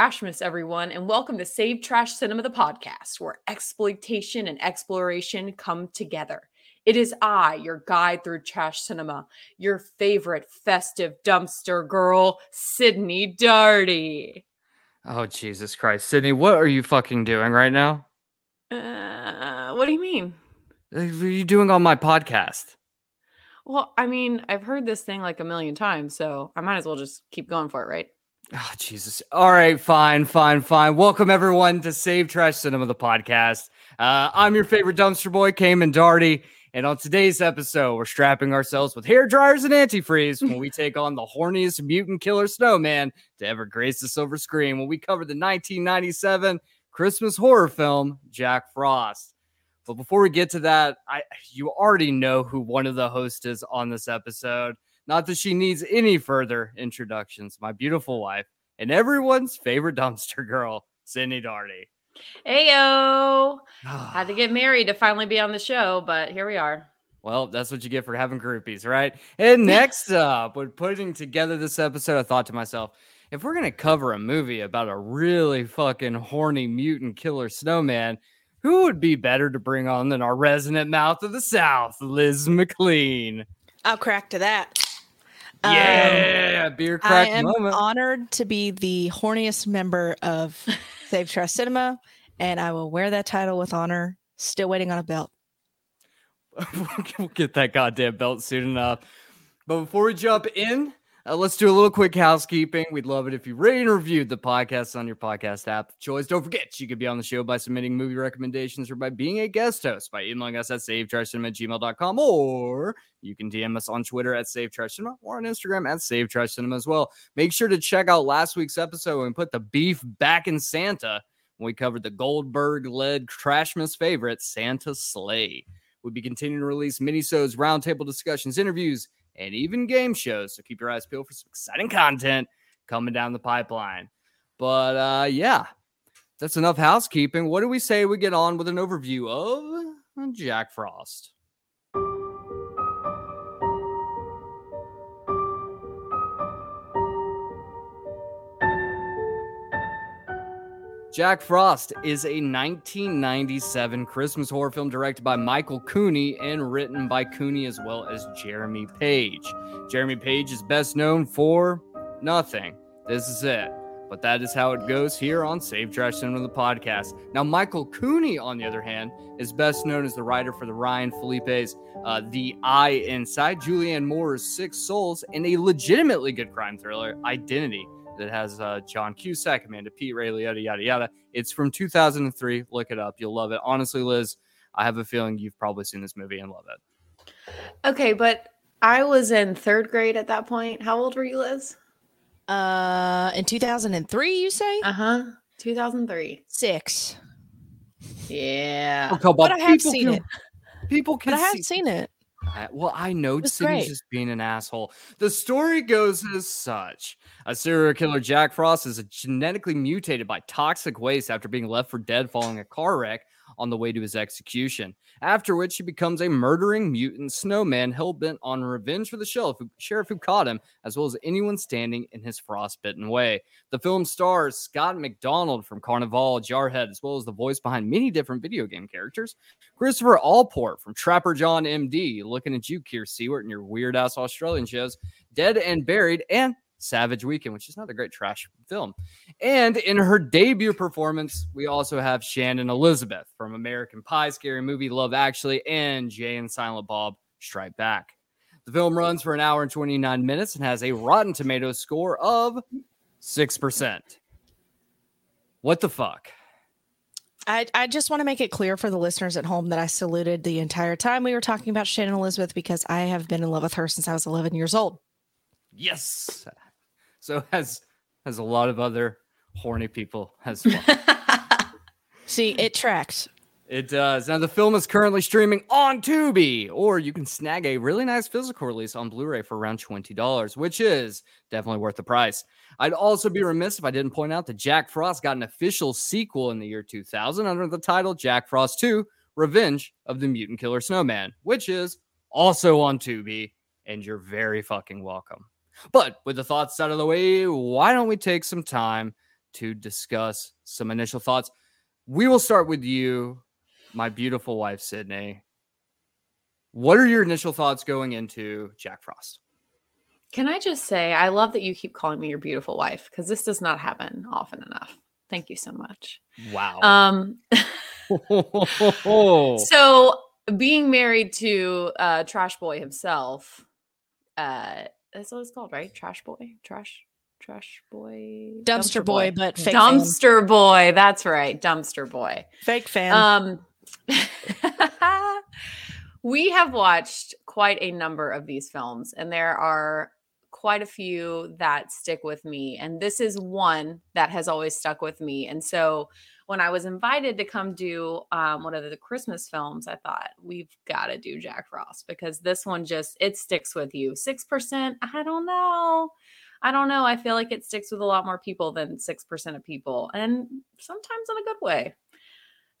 Trashmas, everyone, and welcome to Save Trash Cinema, the podcast, where exploitation and exploration come together. It is I, your guide through trash cinema, your favorite festive dumpster girl, Sydney Darty. Oh Jesus Christ, Sydney, what are you fucking doing right now? Uh, what do you mean? Uh, What are you doing on my podcast? Well, I mean, I've heard this thing like a million times, so I might as well just keep going for it, right? Oh Jesus! All right, fine, fine, fine. Welcome everyone to Save Trash Cinema, the podcast. Uh, I'm your favorite dumpster boy, Cayman Darty, and on today's episode, we're strapping ourselves with hair dryers and antifreeze when we take on the horniest mutant killer snowman to ever grace the silver screen. When we cover the 1997 Christmas horror film Jack Frost. But before we get to that, I you already know who one of the hosts is on this episode. Not that she needs any further introductions. My beautiful wife and everyone's favorite dumpster girl, Sydney Darty. Ayo! Had to get married to finally be on the show, but here we are. Well, that's what you get for having groupies, right? And next up, when putting together this episode, I thought to myself, if we're gonna cover a movie about a really fucking horny mutant killer snowman, who would be better to bring on than our resident mouth of the South, Liz McLean? I'll crack to that. Um, Yeah, beer crack moment. I am moment. honored to be the horniest member of Save Trash Cinema, and I will wear that title with honor. Still waiting on a belt. we'll get that goddamn belt soon enough. But before we jump in, uh, let's do a little quick housekeeping. We'd love it if you rated and reviewed the podcast on your podcast app of choice. Don't forget, you could be on the show by submitting movie recommendations or by being a guest host by emailing us at savetrashcinema at gmail.com or you can DM us on Twitter at savetrashcinema or on Instagram at savetrashcinema as well. Make sure to check out last week's episode and put the beef back in Santa when we covered the Goldberg-led Trashmas favorite, Santa's Slay. We'll be continuing to release minisodes, roundtable discussions, interviews, and even game shows. So keep your eyes peeled for some exciting content coming down the pipeline. But uh, yeah, that's enough housekeeping. What do we say we get on with an overview of Jack Frost? Jack Frost is a 1997 Christmas horror film directed by Michael Cooney and written by Cooney as well as Jeremy Page. Jeremy Page is best known for nothing. This is it. But that is how it goes here on Save Trash Cinema, the podcast. Now, Michael Cooney, on the other hand, is best known as the writer for the Ryan Phillippe's uh, The I Inside, Julianne Moore's Six Souls, and a legitimately good crime thriller, Identity that has uh, John Cusack, Amanda Peet, Ray Liotta, yada yada. It's from 2003. Look it up. You'll love it. Honestly, Liz, I have a feeling you've probably seen this movie and love it. Okay, but I was in third grade at that point. How old were you, Liz? Uh, in 2003, you say? Uh huh. 2003. Six. Yeah. Oh, But I have seen can, it. People can But I have see- seen it. Well, I know Sydney's just being an asshole. The story goes as such. A serial killer, Jack Frost, is genetically mutated by toxic waste after being left for dead following a car wreck on the way to his execution. After which he becomes a murdering mutant snowman hell bent on revenge for the sheriff who, sheriff who caught him, as well as anyone standing in his frostbitten way. The film stars Scott MacDonald from Carnival, Jarhead, as well as the voice behind many different video game characters. Christopher Allport from Trapper John MD, looking at you, Kier Seward, and your weird ass Australian shows, Dead and Buried, and Savage Weekend, which is not a great trash film. And in her debut performance, we also have Shannon Elizabeth from American Pie, Scary Movie, Love Actually, and Jay and Silent Bob Strike Back. The film runs for an hour and 29 minutes and has a Rotten Tomatoes score of 6%. What the fuck? I, I just want to make it clear for the listeners at home that I saluted the entire time we were talking about Shannon Elizabeth because I have been in love with her since I was 11 years old. Yes. So has has a lot of other horny people as well. See, it tracks. It does. Now, the film is currently streaming on Tubi, or you can snag a really nice physical release on Blu ray for around $20, which is definitely worth the price. I'd also be remiss if I didn't point out that Jack Frost got an official sequel in the year 2000 under the title Jack Frost 2 Revenge of the Mutant Killer Snowman, which is also on Tubi, and you're very fucking welcome. But with the thoughts out of the way, why don't we take some time to discuss some initial thoughts? We will start with you, my beautiful wife, Sydney. What are your initial thoughts going into Jack Frost? Can I just say, I love that you keep calling me your beautiful wife because this does not happen often enough. Thank you so much. Wow. Um, so being married to uh, Trash Boy himself, uh, that's what it's called, right? Trash Boy, Trash, Trash Boy, Dumpster, boy, but fake fan. Dumpster Boy. That's right, Dumpster Boy. Fake fan. Um, we have watched quite a number of these films, and there are quite a few that stick with me. And this is one that has always stuck with me. And so when I was invited to come do um, one of the Christmas films, I thought we've got to do Jack Frost because this one just it sticks with you. Six percent, I don't know. I don't know. I feel like it sticks with a lot more people than six percent of people, and sometimes in a good way.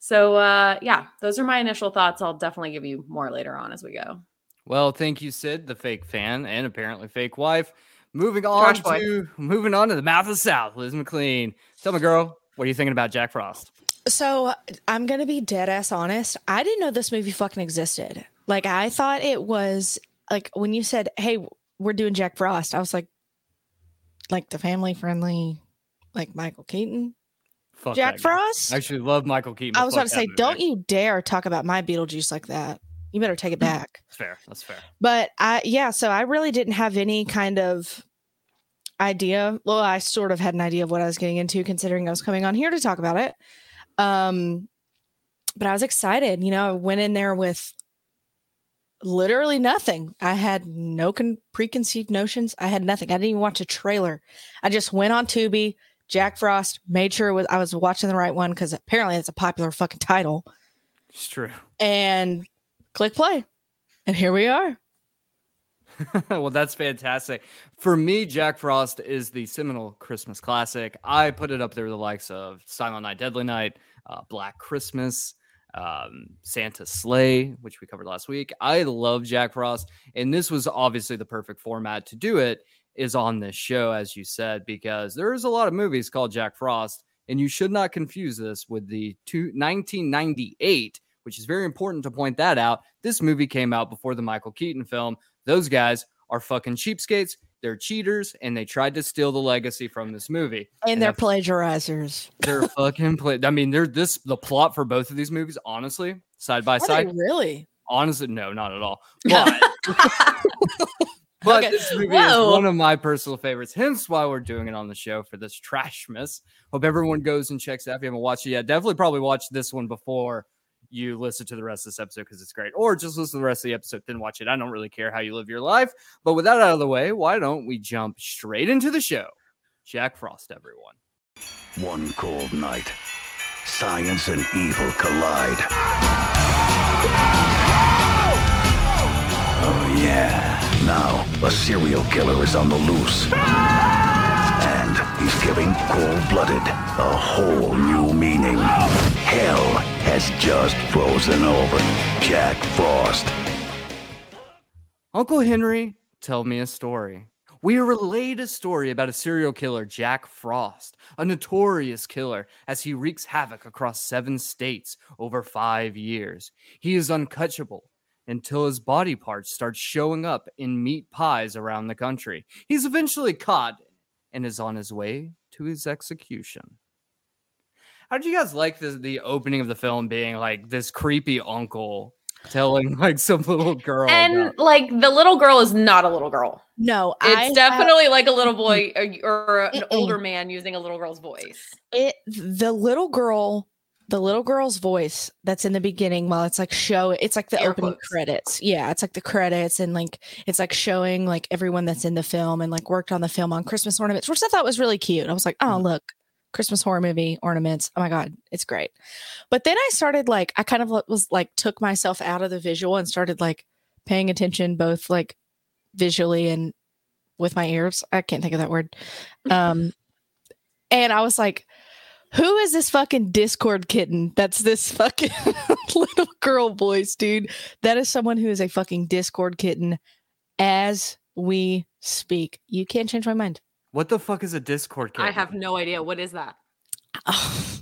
So uh, yeah, those are my initial thoughts. I'll definitely give you more later on as we go. Well, thank you, Sid, the fake fan and apparently fake wife. Moving on Trash boy. to moving on to the mouth of the South, Liz McLean. Tell me, girl, what are you thinking about Jack Frost? So I'm gonna be dead ass honest. I didn't know this movie fucking existed. Like I thought it was like when you said, "Hey, we're doing Jack Frost," I was like, like the family friendly, like Michael Keaton, Fuck Jack. Frost. I actually love Michael Keaton. I was fuck about to say, movie. don't you dare talk about my Beetlejuice like that. You better take it hmm. back. That's fair. That's fair. But I, yeah, so I really didn't have any kind of idea. Well, I sort of had an idea of what I was getting into, considering I was coming on here to talk about it. Um, but I was excited. You know, I went in there with literally nothing. I had no con- preconceived notions. I had nothing. I didn't even watch a trailer. I just went on Tubi, Jack Frost, made sure it was I was watching the right one because apparently it's a popular fucking title, It's true. and click play, and here we are. well, that's fantastic. For me, Jack Frost is the seminal Christmas classic. I put it up there with the likes of Silent Night, Deadly Night, uh, Black Christmas, um, Santa's Slay, which we covered last week. I love Jack Frost, and this was obviously the perfect format to do it. Is on this show, as you said, because there's a lot of movies called Jack Frost, and you should not confuse this with the two, 1998, which is very important to point that out. This movie came out before the Michael Keaton film. Those guys are fucking cheapskates. They're cheaters, and they tried to steal the legacy from this movie. And they're plagiarizers. they're fucking play. I mean, they're this the plot for both of these movies, honestly, side by Are side. really? Honestly, no, not at all. But but Okay. this movie Whoa. is one of my personal favorites. Hence why we're doing it on the show for this trashmas. Hope everyone goes and checks it out. If you haven't watched it yet, definitely probably watch this one before you listen to the rest of this episode because it's great. Or just listen to the rest of the episode, then watch it. I don't really care how you live your life. But with that out of the way, why don't we jump straight into the show? Jack Frost, everyone. One cold night, science and evil collide. Oh, yeah. Now, a serial killer is on the loose. He's giving cold blooded a whole new meaning. Hell has just frozen over. Jack Frost. Uncle Henry, tell me a story. We are relayed a story about a serial killer, Jack Frost, a notorious killer as he wreaks havoc across seven states over five years. He is uncatchable until his body parts start showing up in meat pies around the country. He's eventually caught and is on his way to his execution. How did you guys like the, the opening of the film being like this creepy uncle telling like some little girl? and about- like the little girl is not a little girl. No, It's I have- definitely like a little boy mm-hmm. or, or an Mm-mm. older man using a little girl's voice. it the little girl the little girl's voice that's in the beginning while it's like show it's like the Air opening quotes. credits yeah it's like the credits and like it's like showing like everyone that's in the film and like worked on the film on christmas ornaments which i thought was really cute i was like oh Mm. look Christmas horror movie ornaments. Oh my god, it's great. But then I started like I kind of was like took myself out of the visual and started like paying attention both like visually and with my ears. I can't think of that word. Um and I was like who is this fucking Discord kitten? That's this fucking little girl voice, dude. That is someone who is a fucking Discord kitten as we speak. You can't change my mind. What the fuck is a Discord kitten? I have no idea. What is that?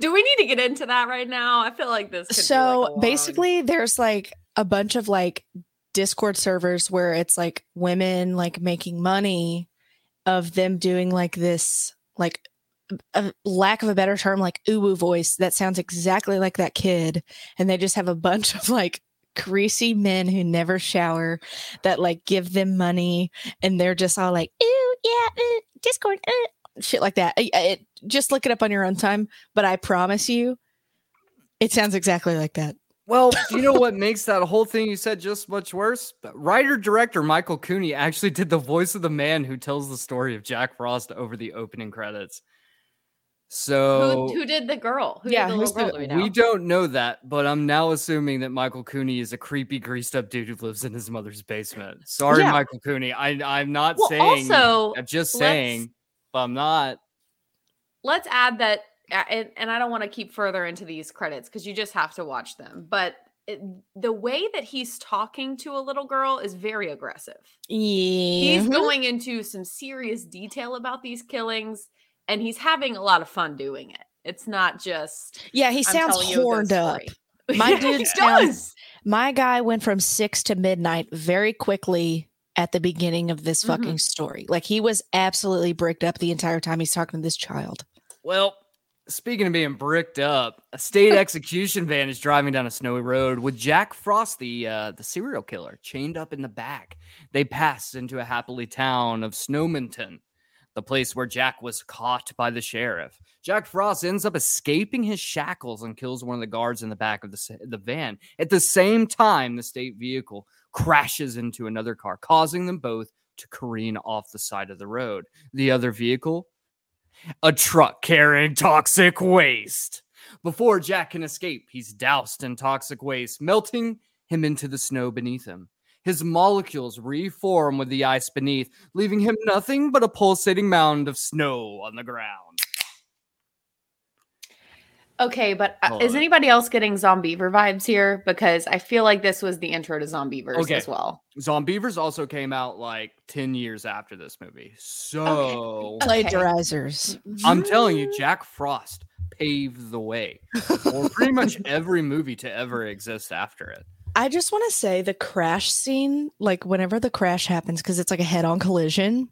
Do we need to get into that right now? I feel like this. Could be, like, a so long- basically there's like a bunch of like discord servers where it's like women like making money of them doing like this like a lack of a better term like uwu voice that sounds exactly like that kid and they just have a bunch of like greasy men who never shower that like give them money and they're just all like ooh yeah uh, discord uh, shit like that just look it up on your own time but i promise you it sounds exactly like that Well, you know what makes that whole thing you said just much worse? Writer director Michael Cooney actually did the voice of the man who tells the story of Jack Frost over the opening credits. So who, who did the girl? Who Yeah, did the who's little girl? the- we know? we don't know that, but I'm now assuming that Michael Cooney is a creepy, greased up dude who lives in his mother's basement. Sorry, Yeah. Michael Cooney. I I'm not Well, saying also, I'm just saying, but I'm not. let's add that and, and i don't want to keep further into these credits because you just have to watch them but it, the way that he's talking to a little girl is very aggressive yeah he's going into some serious detail about these killings and he's having a lot of fun doing it it's not just yeah he I'm sounds telling you a good horned up. My Yeah, dude sounds- does. my guy went from six to midnight very quickly at the beginning of this Mhm. fucking story like he was absolutely bricked up the entire time he's talking to this child Well, speaking of being bricked up, a state execution van is driving down a snowy road with Jack Frost, the uh, the serial killer, chained up in the back. They pass into a happily town of Snowmonton, the place where Jack was caught by the sheriff. Jack Frost ends up escaping his shackles and kills one of the guards in the back of the, the van. At the same time, the state vehicle crashes into another car, causing them both to careen off the side of the road. The other vehicle a truck carrying toxic waste. Before Jack can escape, he's doused in toxic waste, melting him into the snow beneath him. His molecules reform with the ice beneath, leaving him nothing but a pulsating mound of snow on the ground. okay but uh, is anybody else getting zombeaver vibes here because i feel like this was the intro to zombeavers Okay. as well Zombeavers also came out like 10 years after this movie. So Okay. plagiarizers I'm telling you, Jack Frost paved the way for pretty much every movie to ever exist after it. I just want to say the crash scene, like whenever the crash happens, because it's like a head on collision,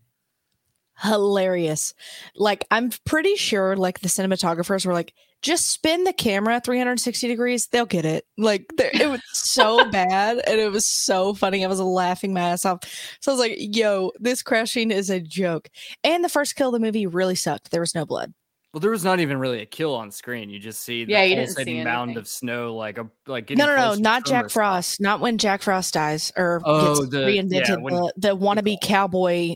hilarious. Like, I'm pretty sure like the cinematographers were like, just spin the camera 360 degrees, they'll get it. Like, it was so bad and it was so funny. I was laughing my ass off. So I was like, yo, this crash scene is a joke. And the first kill of the movie really sucked. There was no blood. Well, there was not even really a kill on screen. You just see the Yeah, you didn't see mound anything. of snow, like a like. No, no, no, not Jack. Frost. Not when Jack Frost dies or Oh, gets the- yeah, reinvented. when- the, the wannabe cowboy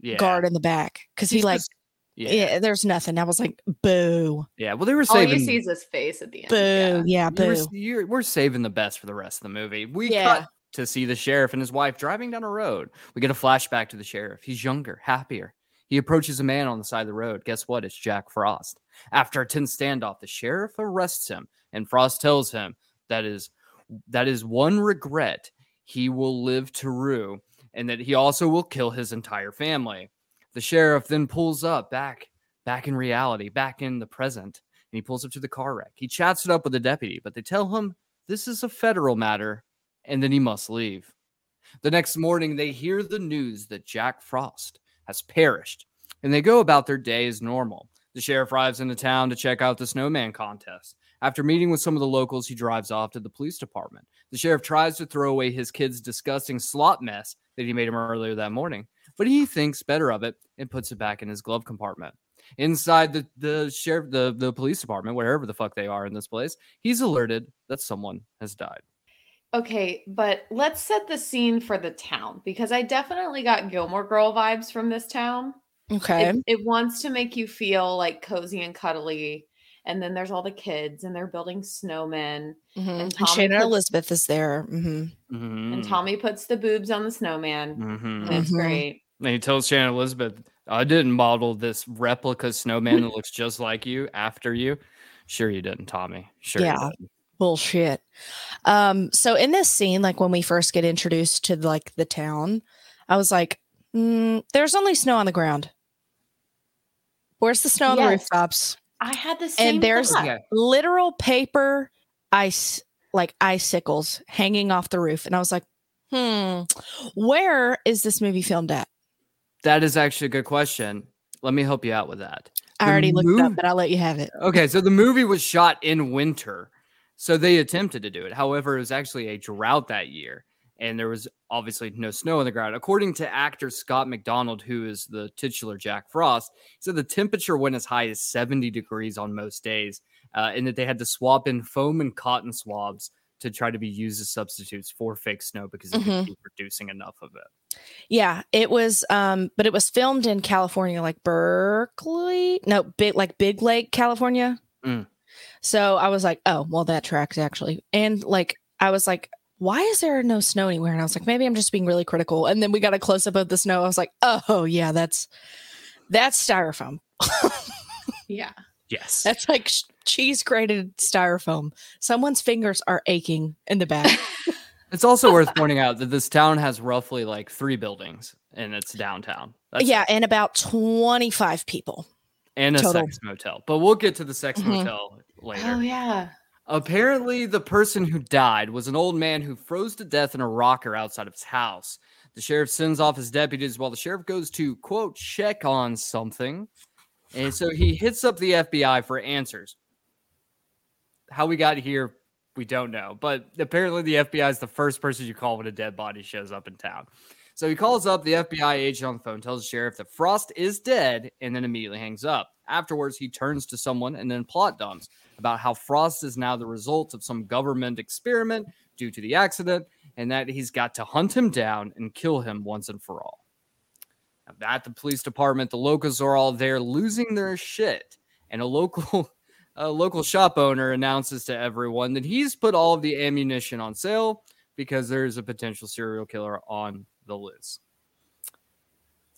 Yeah, guard in the back because he like just- yeah, yeah. yeah, there's nothing i was like boo Yeah, Well, they were saving. all you see is his face at the end boo yeah. yeah, were, boo s- you're- we're saving the best for the rest of the movie. We Yeah. cut to see the sheriff and his wife driving down a road. We get a flashback to the sheriff. He's younger, happier. He approaches a man on the side of the road. Guess what? It's Jack Frost. After a tense standoff, the sheriff arrests him, and Frost tells him that is that is one regret he will live to rue, and that he also will kill his entire family. The sheriff then pulls up back back in reality, back in the present, and he pulls up to the car wreck. He chats it up with the deputy, but they tell him this is a federal matter, and then he must leave. The next morning, they hear the news that Jack Frost has perished, and they go about their day as normal. The sheriff arrives into town to check out the snowman contest. After meeting with some of the locals, he drives off to the police department. The sheriff tries to throw away his kid's disgusting slot mess that he made him earlier that morning, but he thinks better of it and puts it back in his glove compartment. Inside the, the sheriff, the, the police department, wherever the fuck they are in this place, he's alerted that someone has died. Okay, but let's set the scene for the town because I definitely got Gilmore Girl vibes from this town. Okay. It, it wants to make you feel like cozy and cuddly. And then there's all the kids and they're building snowmen. Mhm. and And, Tommy Shannon puts- Elizabeth is there. hmm And Mhm. Tommy puts the boobs on the snowman. Mhm. And it's Mhm. great. And he tells Shannon Elizabeth, I didn't model this replica snowman that looks just like you after you. Sure, you didn't, Tommy. Sure, Yeah. you didn't. Bullshit. Um, so in this scene, like when we first get introduced to like the town, I was like, mm, "There's only snow on the ground. Where's the snow on the Yes. rooftops? I had the same And there's thought. Literal paper ice, like icicles, hanging off the roof." And I was like, "Hmm, where is this movie filmed at?" That is actually a good question. Let me help you out with that. I The already looked it up, but I'll let you have it. Okay, so the movie was shot in winter. So they attempted to do it. However, it was actually a drought that year, and there was obviously no snow on the ground. According to actor Scott MacDonald, who is the titular Jack Frost, he said the temperature went as high as 70 degrees on most days, uh, and that they had to swap in foam and cotton swabs to try to be used as substitutes for fake snow because they Mhm. keep producing enough of it. Yeah, it was um but it was filmed in California like Berkeley. No, big like Big Lake, California. Mm. So I was like, "Oh, well that tracks actually." And like I was like, "Why is there no snow anywhere?" And I was like, "Maybe I'm just being really critical." And then we got a close up of the snow. I was like, "Oh, yeah, that's that's styrofoam. Yeah. Yes. That's like sh- cheese grated styrofoam. Someone's fingers are aching in the back." It's also worth pointing out that this town has roughly like three buildings in its downtown. That's yeah, it. and about 25 people. and a total. sex motel. But we'll get to the sex Mhm. motel later. Oh yeah. Apparently, the person who died was an old man who froze to death in a rocker outside of his house. The sheriff sends off his deputies while the sheriff goes to quote check on something. And so he hits up the FBI for answers. How we got here, we don't know. But apparently, the FBI is the first person you call when a dead body shows up in town. So he calls up the FBI agent on the phone, tells the sheriff that Frost is dead, and then immediately hangs up. Afterwards, he turns to someone and then plot dumps about how Frost is now the result of some government experiment due to the accident, and that he's got to hunt him down and kill him once and for all. Now, At the police department, the locals are all there losing their shit, and a local a local shop owner announces to everyone that he's put all of the ammunition on sale because there's a potential serial killer on the loose.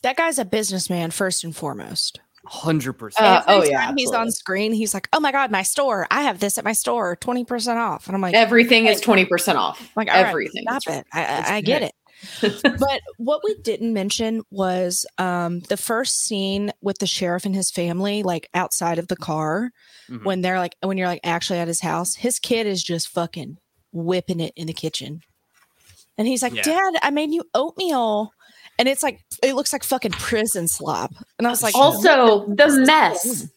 That guy's a businessman first and foremost. Hundred percent. Uh, oh, yeah, time he's on screen, he's like, "Oh my god, my store! I have this at my store, twenty percent off." And I'm like, Everything is 20% off. like all right, Everything. stop it. I, I, I get it. but what we didn't mention was um, the first scene with the sheriff and his family, like outside of the car, Mhm. when they're like, when you're like actually at his house, his kid is just fucking whipping it in the kitchen, and he's like, Yeah. "Dad, I made you oatmeal." And it's like it looks like fucking prison slop, and I was like, also, the mess.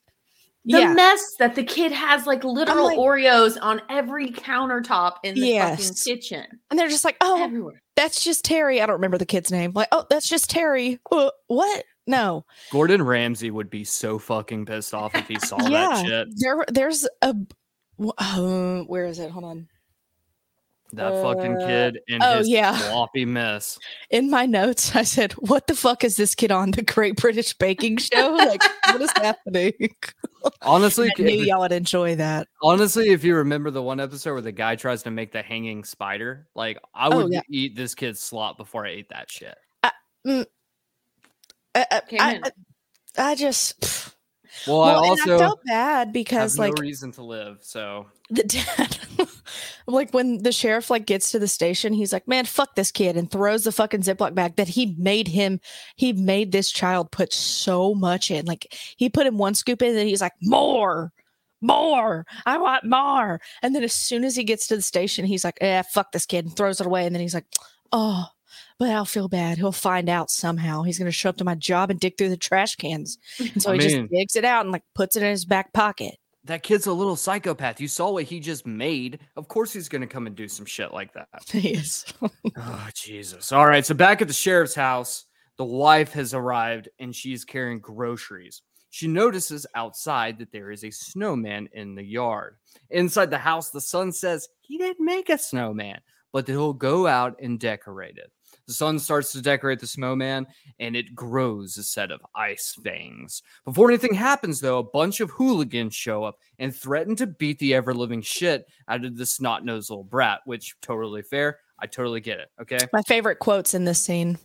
The yeah, mess that the kid has like literal like- Oreos on every countertop in the fucking kitchen. and they're just like, "Oh, Everywhere. that's just Terry. I don't remember the kid's name. Like, oh, that's just Terry. Uh, what? No. Gordon Ramsay would be so fucking pissed off if he saw Yeah. that shit. There, there's a, Uh, where is it? Hold on. That fucking Uh, kid and oh, his yeah. sloppy mess. In my notes, I said, "What the fuck is this kid on the Great British Baking Show? Like, what is happening?" Honestly, I knew y'all would enjoy that. honestly, if you remember the one episode where the guy tries to make the hanging spider, like I Oh, would yeah. eat this kid's slop before I ate that shit. I, I- I. I- I just. Well, Well, I also I felt bad because, no like, reason to live. So the dad like when the sheriff like gets to the station he's like man fuck this kid and throws the fucking ziploc bag that he made him he made this child put so much in like he put him one scoop in and he's like more more i want more and then as soon as he gets to the station he's like yeah fuck this kid and throws it away and then he's like oh but I'll feel bad. He'll find out somehow. He's going to show up to my job and dig through the trash cans. And so I he mean- just digs it out and like puts it in his back pocket. that kid's a little psychopath. You saw what he just made. Of course, he's gonna come and do some shit like that. he is. Oh, Jesus. All right. So back at the sheriff's house, the wife has arrived and she's carrying groceries. She notices outside that there is a snowman in the yard. Inside the house, the son says he didn't make a snowman, but that he'll go out and decorate it. The sun starts to decorate the snowman, and it grows a set of ice fangs. Before anything happens, though, a bunch of hooligans show up and threaten to beat the ever living shit out of the snot nosed little brat, which totally fair. I totally get it. Okay. My favorite quotes in this scene.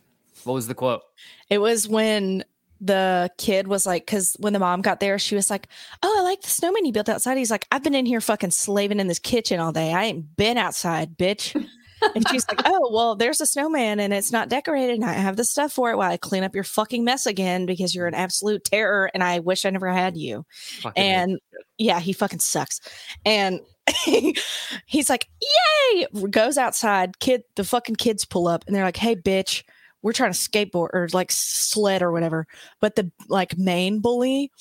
What was the quote? It was when the kid was like, because when the mom got there, she was like, "Oh, I like the snowman you built outside." He's like, "I've been in here fucking slaving in this kitchen all day. I ain't been outside, bitch." and she's like, "Oh, well, there's a snowman and it's not decorated, and I have the stuff for it while I clean up your fucking mess again because you're an absolute terror, and I wish I never had you." Fucking And shit. yeah, he fucking sucks. And he's like, "Yay!" Goes outside. Kid, the fucking kids pull up, and they're like, "Hey, bitch." We're trying to skateboard or like sled or whatever. But the like main bully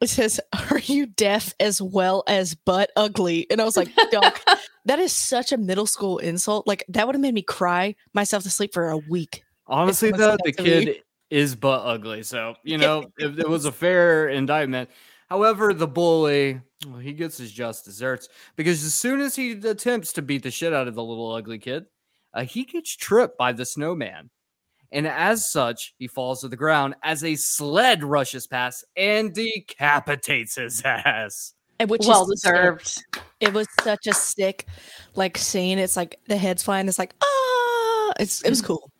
it says, Are you deaf as well as butt ugly? And I was like, Dog, that is such a middle school insult. Like that would have made me cry myself to sleep for a week. Honestly, though, the to me. kid is butt ugly. So, you know, it, it was a fair indictment. However, the bully, well, he gets his just desserts because as soon as he attempts to beat the shit out of the little ugly kid, uh, he gets tripped by the snowman. And as such, he falls to the ground as a sled rushes past and decapitates his ass. Which well deserved. It was such a sick like scene. It's like the head's flying. It's like, ah, it's it was cool.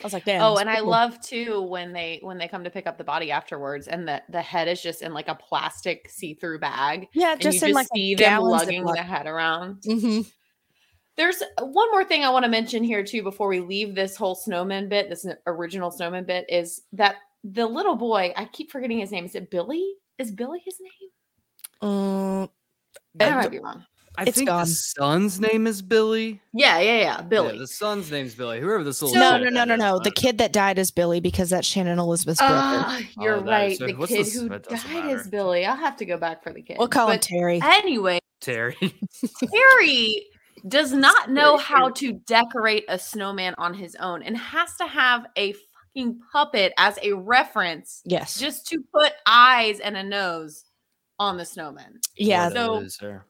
I was like, damn. Oh, and I love too when they when they come to pick up the body afterwards, and the the head is just in like a plastic see through bag, yeah, and just you in just like see them lugging the head around. Mhm. There's one more thing I want to mention here too before we leave this whole snowman bit, this original snowman bit, is that the little boy. I keep forgetting his name. Is it Billy? Is Billy his name? Uh, I Uh, might be wrong. I It's think gone. the son's name is Billy. Yeah, yeah, yeah. Yeah, Billy. the son's name's Billy. Whoever this little no, shit no, no, no, no. The kid that died is Billy because that's Shannon Elizabeth's brother. Ah, you're Oh, right. is- The what's kid this- who died matter. is Billy. I'll have to go back for the kid. we'll call him Terry. anyway, Terry. Terry. Does not know how to decorate a snowman on his own and has to have a fucking puppet as a reference Yes. just to put eyes and a nose on the snowman. yeah. So-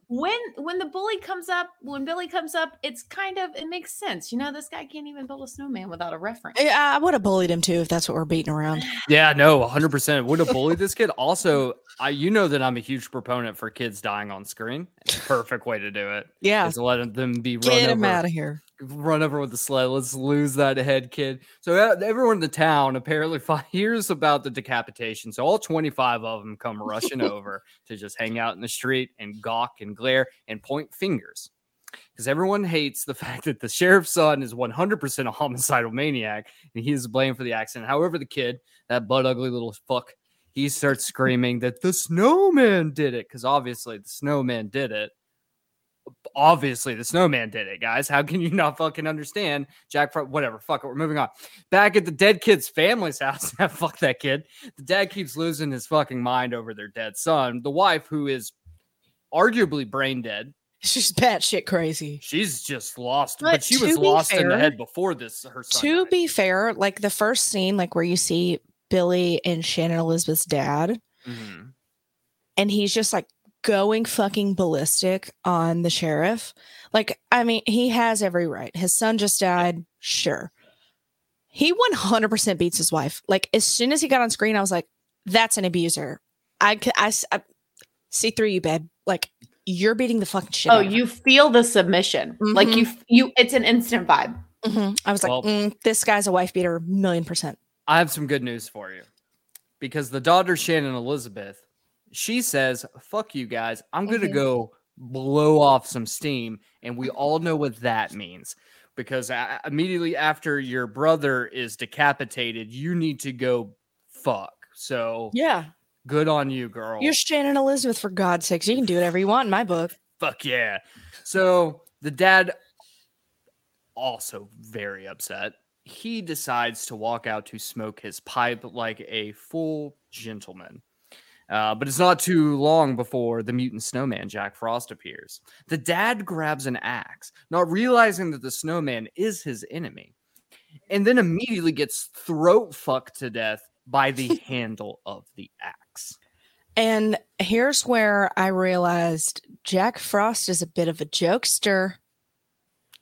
When when the bully comes up, when Billy comes up, it's kind of it makes sense. You know, this guy can't even build a snowman without a reference. Yeah, I would have bullied him too if that's what we're beating around. Yeah, no, 100% would have bullied this kid. Also, I you know that I'm a huge proponent for kids dying on screen. Perfect way to do it Yeah. is to let them be run Get him over, out of here. Run over with the sled. Let's lose that head kid. So everyone in the town apparently hears about the decapitation. So all 25 of them come rushing over to just hang out in the street and gawk and glare and point fingers. Because everyone hates the fact that the sheriff's son is 100% a homicidal maniac and he is blamed for the accident. However, the kid, that butt ugly little fuck, he starts screaming that the snowman did it. Because obviously the snowman did it obviously the snowman did it, guys. How can you not fucking understand? Jack, Fro- whatever, fuck it. We're moving on. Back at the dead kid's family's house. fuck that kid. The dad keeps losing his fucking mind over their dead son. The wife, who is arguably brain dead, She's batshit crazy. she's just lost. But But, she was lost in the head before this. Her son. To died. be fair, like the first scene, like where you see Billy and Shannon Elizabeth's dad, Mhm. and he's just like going fucking ballistic on the sheriff. Like, I mean, he has every right. His son just died. Sure. He 100% beats his wife. Like, as soon as he got on screen, I was like, that's an abuser. I I see through you, babe. Like, you're beating the fucking shit Oh, out of you feel the submission. Like Mhm. you you it's an instant vibe. Mhm. I was like, mm, this guy's a wife beater, million percent. I have some good news for you because the daughter Shannon Elizabeth, she says, "Fuck you guys, I'm gonna Mhm. go blow off some steam," and we all know what that means. Because a- immediately after your brother is decapitated, you need to go fuck. So Yeah. good on you, girl. You're Shannon Elizabeth, for God's sakes. You can do whatever you want in my book. Fuck yeah. So the dad, also very upset, he decides to walk out to smoke his pipe like a full gentleman. Uh, but it's not too long before the mutant snowman Jack Frost appears. The dad grabs an axe, not realizing that the snowman is his enemy, and then immediately gets throat fucked to death by the handle of the axe. And here's where I realized Jack Frost is a bit of a jokester.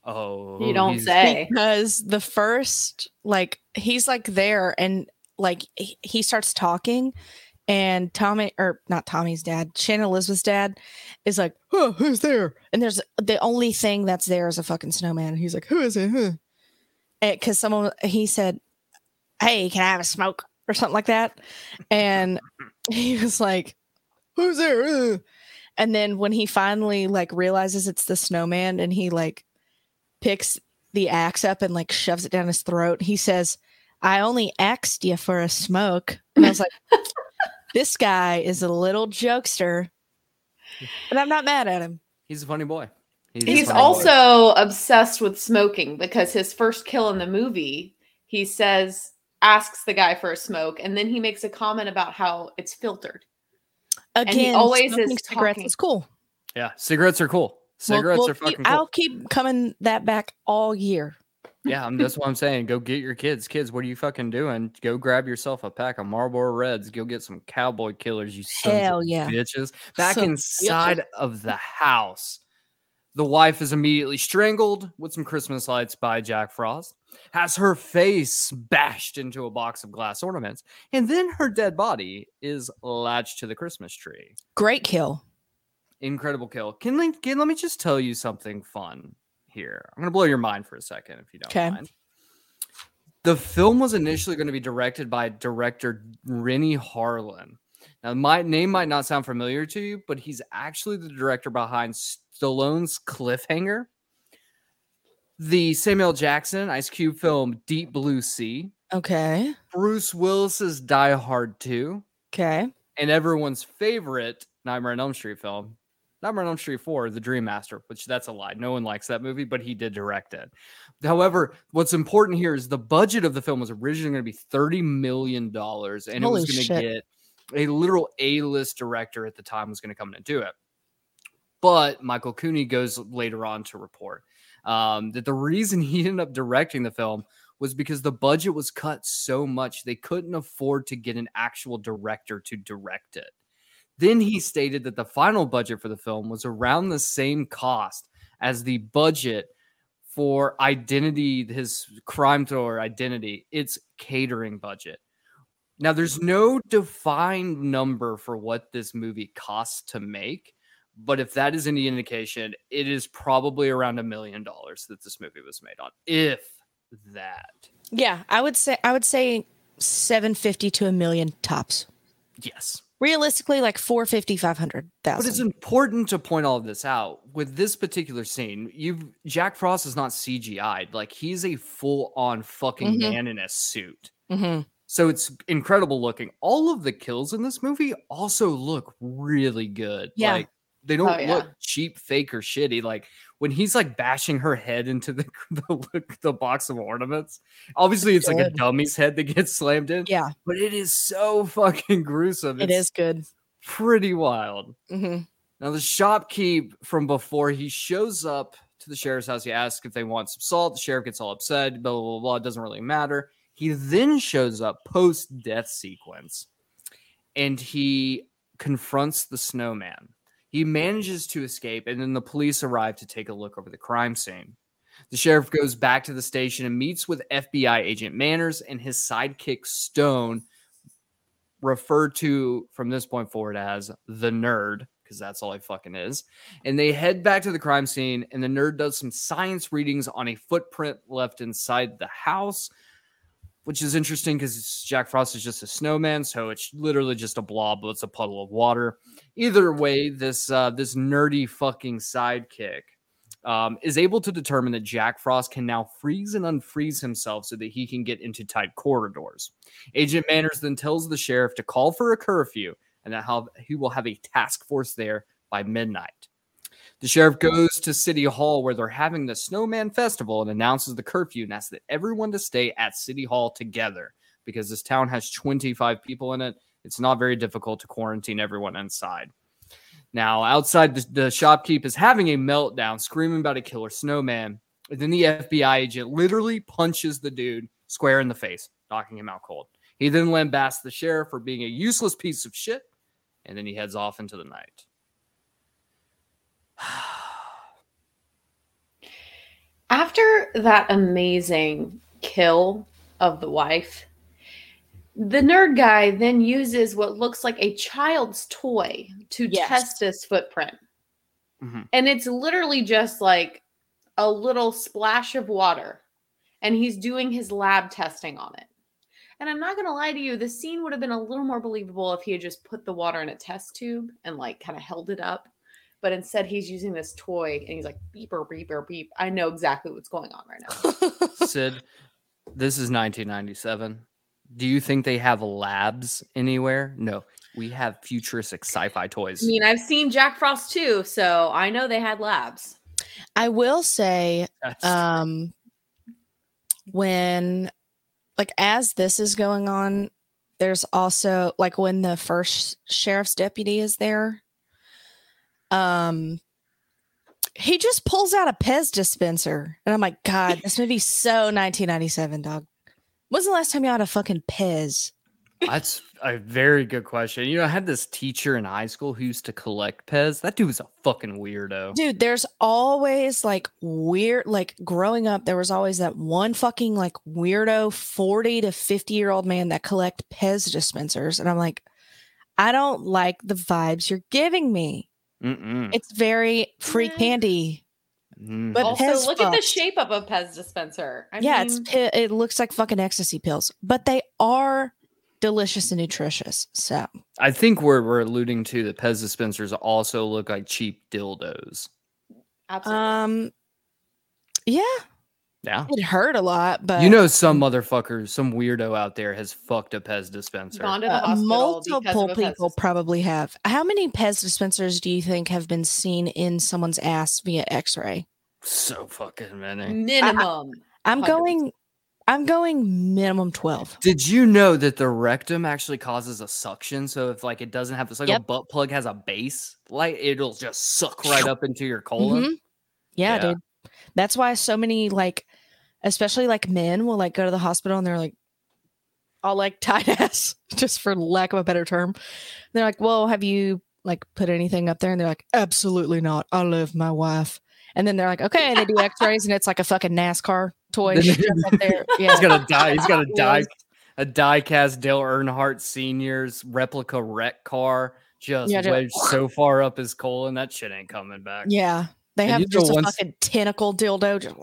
Oh, You don't say. because the first like he's like there and like he, he starts talking and tommy or not tommy's dad shannon elizabeth's dad is like who's there and there's the only thing that's there is a fucking snowman and he's like who is it huh? because someone he said hey can i have a smoke or something like that and he was like who's there Uh." and then when he finally like realizes it's the snowman and he like picks the axe up and like shoves it down his throat. He says, I only axed you for a smoke. And I was like, this guy is a little jokester, but I'm not mad at him. He's a funny boy. a He's funny boy. also obsessed with smoking because his first kill in the movie, he says, asks the guy for a smoke, and then he makes a comment about how it's filtered. Again, he always smoking is cigarettes talking. is cool. yeah. Cigarettes are cool. We'll- Cigarettes we'll are keep- fucking cool. I'll keep coming that back all year. Yeah, I'm, that's what I'm saying. Go get your kids. Kids, what are you fucking doing? Go grab yourself a pack of Marlboro Reds. Go get some cowboy killers, you sons of Hell yeah. bitches. Back Some inside of the house, the wife is immediately strangled with some Christmas lights by Jack Frost, has her face bashed into a box of glass ornaments, and then her dead body is latched to the Christmas tree. Great kill. Incredible kill. Can, can let me just tell you something fun here. I'm gonna blow your mind for a second if you don't 'Kay. mind. The film was initially going to be directed by director Renny Harlin. Now, my name might not sound familiar to you, but he's actually the director behind Stallone's Cliffhanger, the Samuel Jackson Ice Cube film Deep Blue Sea, Okay. Bruce Willis's Die Hard 2, Okay. and everyone's favorite Nightmare on Elm Street film, Nightmare on Elm Street 4, The Dream Master, which that's a lie. No one likes that movie, but he did direct it. However, what's important here is the budget of the film was originally going to be $30 million, and it was Holy going to get a literal A-list director at the time was going to come in and do it. But Michael Cooney goes later on to report um, that the reason he ended up directing the film was because the budget was cut so much they couldn't afford to get an actual director to direct it. Then he stated that the final budget for the film was around the same cost as the budget for Identity, his crime thriller Identity, its catering budget. Now, there's no defined number for what this movie costs to make, but if that is any indication, it is probably around a million dollars that this movie was made on, if that. Yeah, I would say I would say 750 to a million tops. Yes. Realistically, like 450, 500,000. But it's important to point all of this out. With this particular scene, you Jack Frost is not CGI'd. Like he's a full-on fucking Mhm. man in a suit. hmm So it's incredible looking. All of the kills in this movie also look really good. Yeah. Like they don't Oh, yeah. look cheap, fake, or shitty. Like when he's like bashing her head into the the, the box of ornaments. Obviously, it's like a dummy's head that gets slammed in. Yeah, But it is so fucking gruesome. it It's good. pretty wild. hmm Now, the shopkeep from before he shows up to the sheriff's house, he asks if they want some salt. The sheriff gets all upset, blah, blah, blah, blah. It doesn't really matter. He then shows up post death sequence and he confronts the snowman. He manages to escape, and then the police arrive to take a look over the crime scene. The sheriff goes back to the station and meets with FBI agent Manners and his sidekick Stone, referred to from this point forward as the nerd, because that's all he fucking is. And they head back to the crime scene, and the nerd does some science readings on a footprint left inside the house, which is interesting because Jack Frost is just a snowman, so it's literally just a blob, but it's a puddle of water. Either way, this uh, this nerdy fucking sidekick um, is able to determine that Jack Frost can now freeze and unfreeze himself so that he can get into tight corridors. Agent Manners then tells the sheriff to call for a curfew and that he will have a task force there by midnight. The sheriff goes to City Hall where they're having the Snowman Festival and announces the curfew and asks that everyone to stay at City Hall together because this town has 25 people in it. It's not very difficult to quarantine everyone inside. Now, outside, the, the shopkeep is having a meltdown, screaming about a killer snowman. And then the FBI agent literally punches the dude square in the face, knocking him out cold. He then lambasts the sheriff for being a useless piece of shit, and then he heads off into the night. after that amazing kill of the wife, the nerd guy then uses what looks like a child's toy to Yes. test his footprint. Mhm. And it's literally just like a little splash of water. And he's doing his lab testing on it. And I'm not going to lie to you, the scene would have been a little more believable if he had just put the water in a test tube and like kind of held it up. But instead, he's using this toy and he's like, beeper, beeper, beep. I know exactly what's going on right now. Sid, this is 1997. Do you think they have labs anywhere? No, we have futuristic sci-fi toys. I mean, I've seen Jack Frost too, so I know they had labs. I will say, um, when like as this is going on, there's also like when the first sheriff's deputy is there, um, he just pulls out a Pez dispenser, and I'm like, God, this movie so 1997, dog. When's the last time you had a fucking Pez? That's a very good question. You know, I had this teacher in high school who used to collect Pez. That dude was a fucking weirdo. Dude, there's always like weird, like growing up, there was always that one fucking like weirdo 40 to 50 year old man that collect Pez dispensers. And I'm like, I don't like the vibes you're giving me. Mm-mm. It's very free Yeah. candy. Mhm. But also, Pez look at the shape of a Pez dispenser. I yeah, it's mean, pi- it looks like fucking ecstasy pills, but they are delicious and nutritious. So I think we're we're alluding to the Pez dispensers also look like cheap dildos. absolutely. um yeah, Yeah. it hurt a lot, but You know, some motherfucker, some weirdo out there has fucked a Pez dispenser. Gone to the Uh, multiple of Pez people probably have. How many Pez dispensers do you think have been seen in someone's ass via X-ray? So fucking many. minimum. I'm Hundreds. going. I'm going minimum twelve. Did you know that the rectum actually causes a suction? So if like it doesn't have, it's like a butt plug has a base, like it'll just suck right up into your colon. Mhm. Yeah, Yeah. dude. That's why so many like, especially like men, will like go to the hospital and they're like, all like tight ass, just for lack of a better term. They're like, "Well, have you like put anything up there?" And they're like, "Absolutely not. I love my wife." And then they're like, "Okay." They do X-rays and it's like a fucking NASCAR toy Then- shoved up there. Yeah, He's got a die. He's gonna die. A die cast Dale Earnhardt Senior's replica wreck car just Yeah, just- wedged so far up his colon that shit ain't coming back. Yeah, they And have just a fucking tentacle dildo just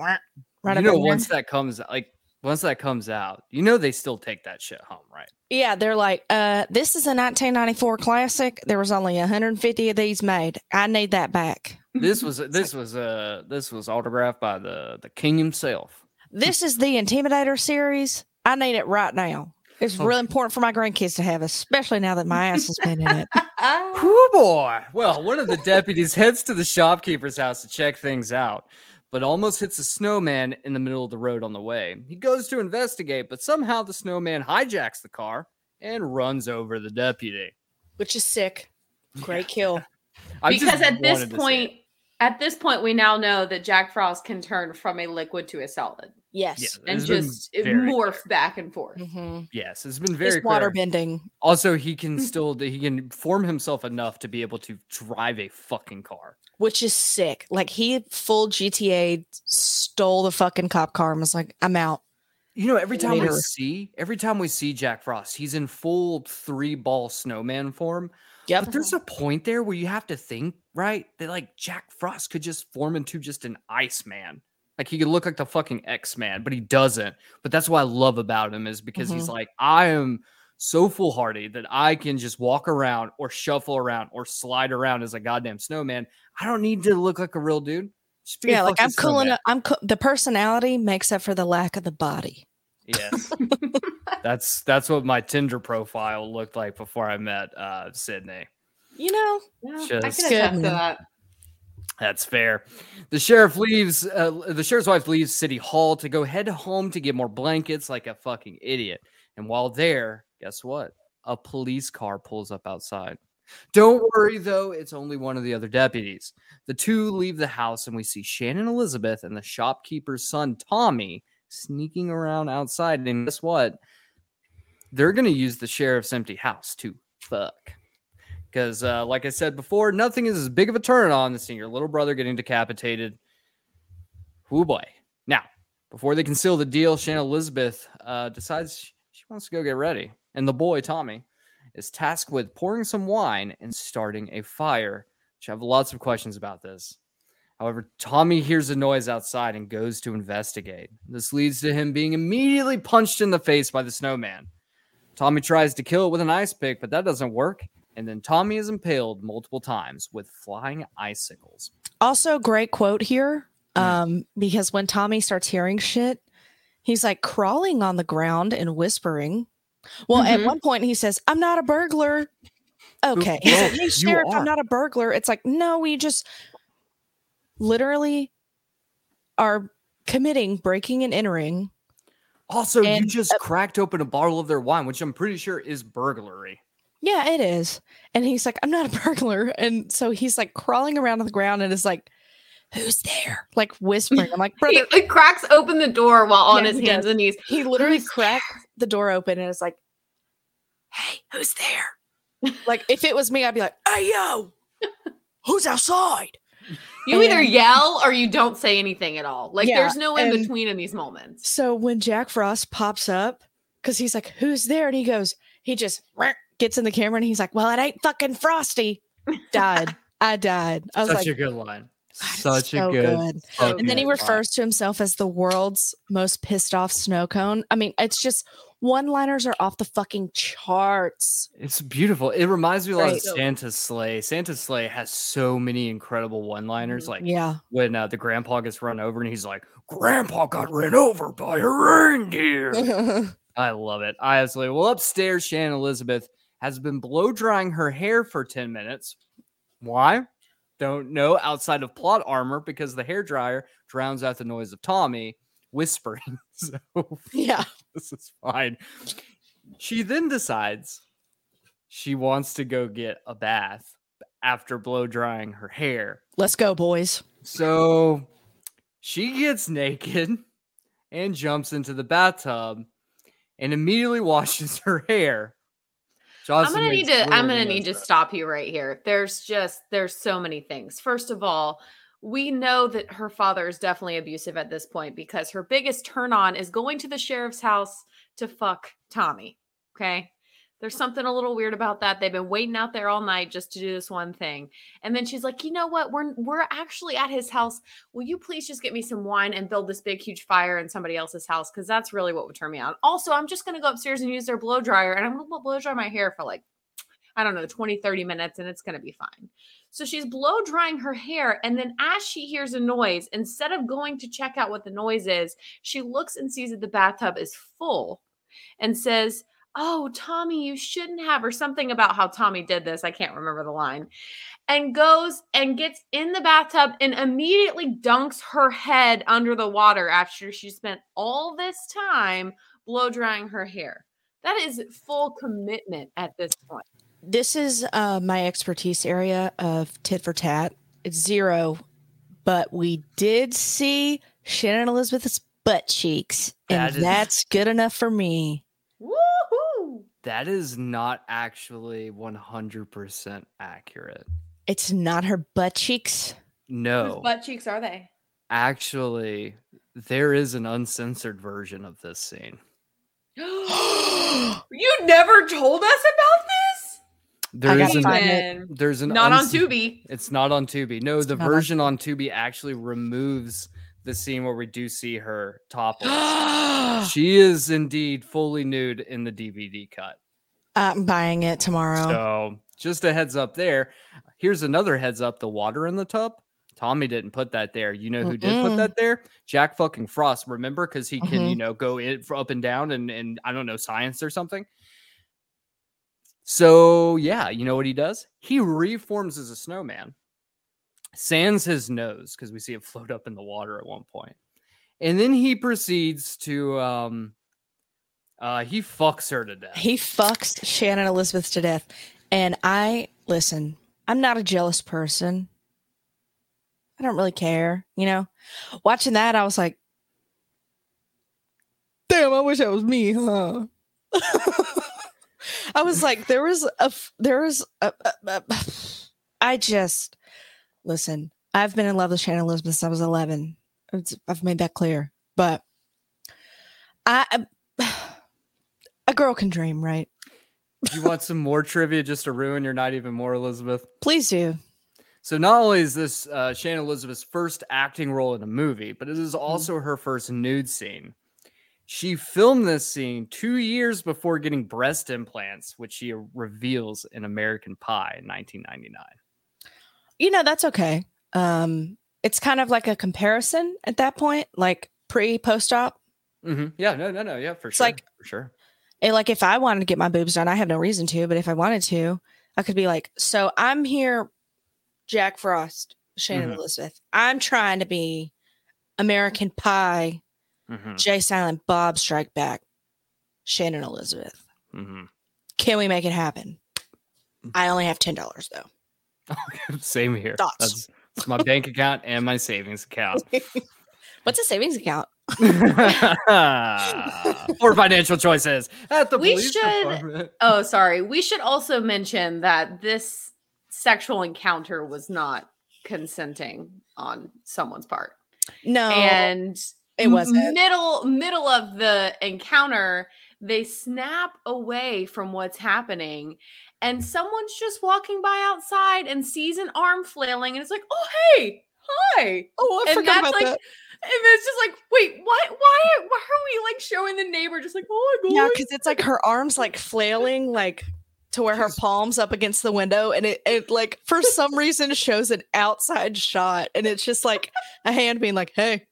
right you know, in there. once that comes like once that comes out, you know they still take that shit home, right? Yeah, they're like, uh, this is a 1994 classic. There was only 150 of these made. I need that back. This was this was uh this was autographed by the the king himself. This is the Intimidator series. I need it right now. It's Oh. really important for my grandkids to have, especially now that my ass has been in it. Whoo boy. Well, one of the deputies heads to the shopkeeper's house to check things out, but almost hits a snowman in the middle of the road on the way. He goes to investigate, but somehow the snowman hijacks the car and runs over the deputy. Which is sick. Great kill. Because at this wanted to say point, at this point, we now know that Jack Frost can turn from a liquid to a solid Yes. Yeah, and just morph clear. back and forth. Mm-hmm. yes, it's been very water bending. Also, he can still he can form himself enough to be able to drive a fucking car. Which is sick. Like he full GTA stole the fucking cop car and was like, I'm out. You know, every time we see every time we see Jack Frost, he's in full three ball snowman form. Yep. But there's a point there where you have to think, right? That like Jack Frost could just form into just an Iceman. Like he could look like the fucking X Man, but he doesn't. But that's what I love about him is because he's mm-hmm. like, I am so foolhardy that I can just walk around or shuffle around or slide around as a goddamn snowman. I don't need to look like a real dude. Just yeah, like I'm cool enough. I'm co- the personality makes up for the lack of the body. Yes. that's that's what my Tinder profile looked like before I met uh Sydney. You know, Yeah, I can attest to that. That's fair. The sheriff leaves. Uh, the sheriff's wife leaves City Hall to go head home to get more blankets, like a fucking idiot. And while there, guess what? A police car pulls up outside. Don't worry though; it's only one of the other deputies. The two leave the house, and we see Shannon Elizabeth and the shopkeeper's son Tommy sneaking around outside. And guess what? They're gonna use the sheriff's empty house to fuck. Because, uh, like I said before, nothing is as big of a turn on than seeing your little brother getting decapitated. Oh boy. Now, Before they can seal the deal, Shannon Elizabeth uh, decides she wants to go get ready. And the boy, Tommy, is tasked with pouring some wine and starting a fire. Which I have lots of questions about this. However, Tommy hears a noise outside and goes to investigate. This leads to him being immediately punched in the face by the snowman. Tommy tries to kill it with an ice pick, but that doesn't work. And then Tommy is impaled multiple times with flying icicles. Also, great quote here. Mm. Um, because when Tommy starts hearing shit, he's like crawling on the ground and whispering. Well, at Mhm. one point he says, I'm not a burglar. Okay. He's well, like, hey, Sheriff. I'm not a burglar. It's like, no, we just literally are committing breaking and entering. Also, you And- just cracked open a bottle of their wine, which I'm pretty sure is burglary. Yeah, it is. And he's like, I'm not a burglar. And so he's like crawling around on the ground and is like, Who's there? Like whispering. I'm like, He brother. like, cracks open the door while on Yeah, his hands does. and knees. He literally cracks the door open and is like, Hey, who's there? like if it was me, I'd be like, Hey yo, who's outside? You either yell or you don't say anything at all. Like Yeah, there's no in between in these moments. So when Jack Frost pops up, because he's like, Who's there? And he goes, he just gets in the camera and he's like, Well, it ain't fucking Frosty. Died. I died. I was Such like, a good line. Such so a good. good." So And then he fucking line. refers to himself as the world's most pissed off snow cone. I mean, it's just one liners are off the fucking charts. It's beautiful. It reminds me a lot of Santa's Slay. Santa's Slay has so many incredible one-liners. Mhm. Like Yeah. when uh, the grandpa gets run over and he's like, "Grandpa got ran over by a reindeer." I love it. I absolutely. Well, upstairs, Shannon Elizabeth has been blow drying her hair for 10 minutes. Why? Don't know. Outside of plot armor, because the hair dryer drowns out the noise of Tommy whispering. so yeah. this is fine. She then decides she wants to go get a bath after blow drying her hair. Let's go, boys. So she gets naked and jumps into the bathtub and immediately washes her hair. I'm gonna need to I'm gonna need to stop you right here. There's just there's so many things. First of all, we know that her father is definitely abusive at this point because her biggest turn on is going to the sheriff's house to fuck Tommy. Okay. There's something a little weird about that. They've been waiting out there all night just to do this one thing. And then she's like, "You know what? We're we're actually at his house. Will you please just get me some wine and build this big huge fire in somebody else's house cuz that's really what would turn me on." Also, I'm just going to go upstairs and use their blow dryer and I'm going to blow dry my hair for like I don't know, 20, 30 minutes, and it's going to be fine. So she's blow drying her hair. And then as she hears a noise, instead of going to check out what the noise is, she looks and sees that the bathtub is full and says, Oh, Tommy, you shouldn't have, or something about how Tommy did this. I can't remember the line. And goes and gets in the bathtub and immediately dunks her head under the water after she spent all this time blow drying her hair. That is full commitment at this point. This is uh, my expertise area of tit for tat. It's zero, but we did see Shannon Elizabeth's butt cheeks, and That is- that's good enough for me. Woohoo! That is not actually 100% accurate. It's not her butt cheeks. No. Whose butt cheeks are they? Actually, there is an uncensored version of this scene. you never told us about this? There gotta is an find it. There's an Not on unc- Tubi. It's not on Tubi. No, the not on version on Tubi actually removes the scene where we do see her topless. she is indeed fully nude in the DVD cut. I'm buying it tomorrow. So, just a heads up there. Here's another heads up the water in the tub. Tommy didn't put that there. You know who did put that there? Jack fucking Frost. Remember? Because he can, you Mhm. know, go in for up and down and, and I don't know, science or something. So, yeah, you know what he does? He reforms as a snowman, sands his nose because we see it float up in the water at one point. And then he proceeds to, um, uh, he fucks her to death. he fucks Shannon Elizabeth to death. And I listen, I'm not a jealous person. I don't really care, you know. Watching that, I was like, damn, I wish that was me, huh? I was like, there was a, there was a, a, a- I just listen. I've been in love with Shannon Elizabeth since I was 11. It's, I've made that clear, but I a girl can dream, right? you want some more trivia just to ruin your night even more, Elizabeth? Please do. So not only is this uh, Shannon Elizabeth's first acting role in a movie, but it is Mm-hmm. also her first nude scene. She filmed this scene two years before getting breast implants, which she reveals in American Pie in 1999. You know, that's okay. Um, it's kind of like a comparison at that point, like pre post op. Mm-hmm. Yeah, no, no, no, yeah, for It's sure, like- for sure. And like if I wanted to get my boobs done, I have no reason to, but if I wanted to, I could be like, so I'm here, Jack Frost, Shannon Mhm. Elizabeth. I'm trying to be American Pie, hmm Jay Silent Bob Strike Back, Shannon Elizabeth. hmm Can we make it happen? I only have ten dollars though. Same here. Thoughts? That's, that's my bank account and my savings account. What's a savings account? or financial choices at the We police should- department. Oh, sorry. We should also mention that this sexual encounter was not consenting on someone's part. No, and it wasn't. Mm-hmm. middle middle of the encounter they snap away from what's happening and someone's just walking by outside and sees an arm flailing and it's like oh hey hi oh, I and forgot that's about like that. and it's just like wait what why why are we like showing the neighbor just like oh my god Yeah, because it's like her arms like flailing, like to where her palms up against the window, and it, it like for some reason shows an outside shot, and it's just like a hand being like, "Hey,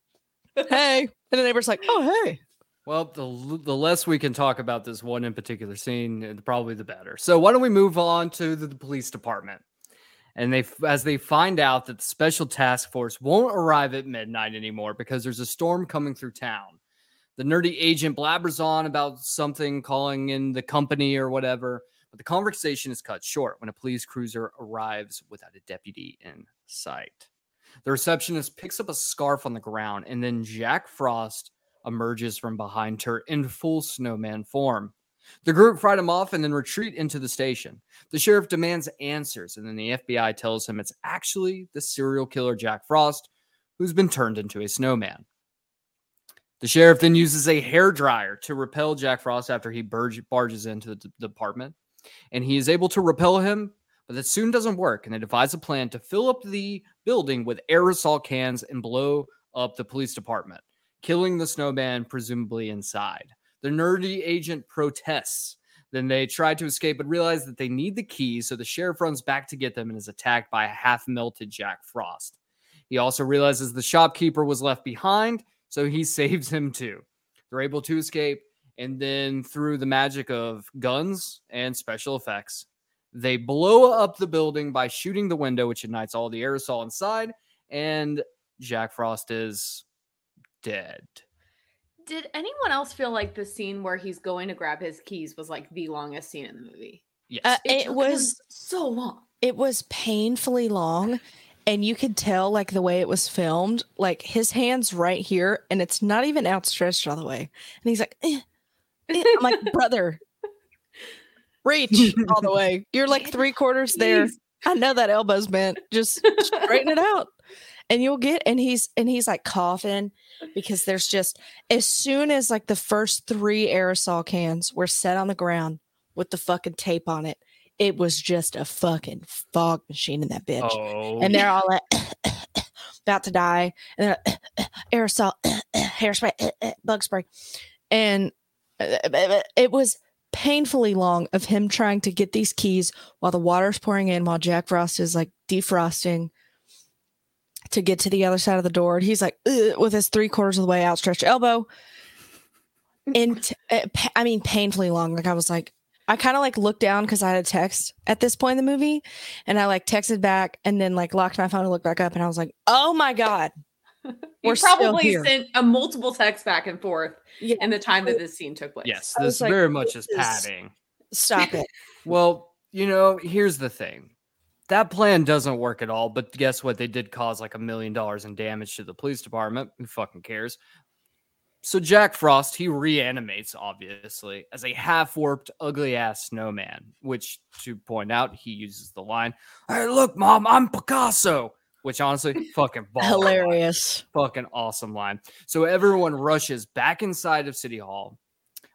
hey," and the neighbor's like, "Oh, hey." Well, the, the less we can talk about this one in particular scene, uh, probably the better. So why don't we move on to the, the police department? And they, as they find out that the special task force won't arrive at midnight anymore because there's a storm coming through town. The nerdy agent blabbers on about something calling in the company or whatever, but the conversation is cut short when a police cruiser arrives without a deputy in sight. The receptionist picks up a scarf on the ground, and then Jack Frost emerges from behind her in full snowman form. The group fight him off and then retreat into the station. The sheriff demands answers, and then the FBI tells him it's actually the serial killer Jack Frost who's been turned into a snowman. The sheriff then uses a hair dryer to repel Jack Frost after he barges into the department, and he is able to repel him, but that soon doesn't work. And they devise a plan to fill up the building with aerosol cans and blow up the police department killing the snowman presumably inside. The nerdy agent protests. Then they try to escape but realize that they need the keys, so the sheriff runs back to get them and is attacked by a half melted Jack Frost. He also realizes the shopkeeper was left behind, so he saves him too. They're able to escape, and then through the magic of guns and special effects, they blow up the building by shooting the window, which ignites all the aerosol inside, and Jack Frost is dead. did anyone else feel like the scene where he's going to grab his keys was like the longest scene in the movie Yes. Uh, it took him was so long it was painfully long, and you could tell like the way it was filmed, like his hands right here, and it's not even outstretched all the way, and he's like, eh, eh. "I'm like, brother." Reach all the way. You're like three quarters there. Jeez. I know that elbow's bent. Just straighten it out. And you'll get and he's and he's like coughing because there's just as soon as like the first three aerosol cans were set on the ground with the fucking tape on it, it was just a fucking fog machine in that bitch. oh, And they're all like about to die. And they're like, aerosol, hairspray, bug spray. And uh, it was painfully long of him trying to get these keys while the water's pouring in, while Jack Frost is like defrosting to get to the other side of the door. And he's like, with his three quarters of the way outstretched elbow. And t- uh, I mean, painfully long. Like I was like, I kind of like looked down because I had a text at this point in the movie, and I like texted back and then like locked my phone and looked back up, and I was like, oh my god, you We're probably here. sent a multiple texts back and forth Yeah. in the time that this scene took place yes, this like, very much is is- padding. stop it. Well, you know, here's the thing. That plan doesn't work at all, but guess what? They did cause like a million dollars in damage to the police department. Who fucking cares? So Jack Frost, he reanimates obviously as a half-warped, ugly ass snowman, which to point out, he uses the line, Hey, look, mom, I'm Picasso, which honestly, fucking baller line. Hilarious. fucking awesome line. So everyone rushes back inside of City Hall.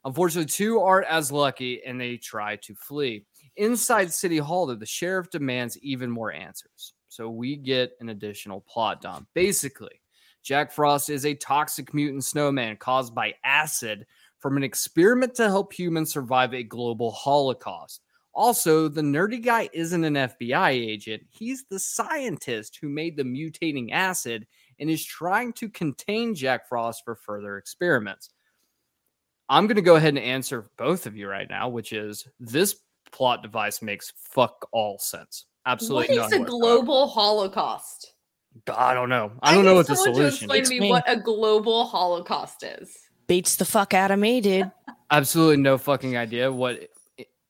Unfortunately, two aren't as lucky and they try to flee. Inside City Hall, though, the sheriff demands even more answers. So we get an additional plot dump. Basically, Jack Frost is a toxic mutant snowman caused by acid from an experiment to help humans survive a global holocaust. Also, the nerdy guy isn't an FBI agent. He's the scientist who made the mutating acid and is trying to contain Jack Frost for further experiments. I'm going to go ahead and answer both of you right now, which is this plot device makes fuck all sense. Absolutely What is a whatsoever. global holocaust? I don't know. I don't know need what the someone to solution explain is. to me me. what a global holocaust is. Beats the fuck out of me, dude. Absolutely no fucking idea what i-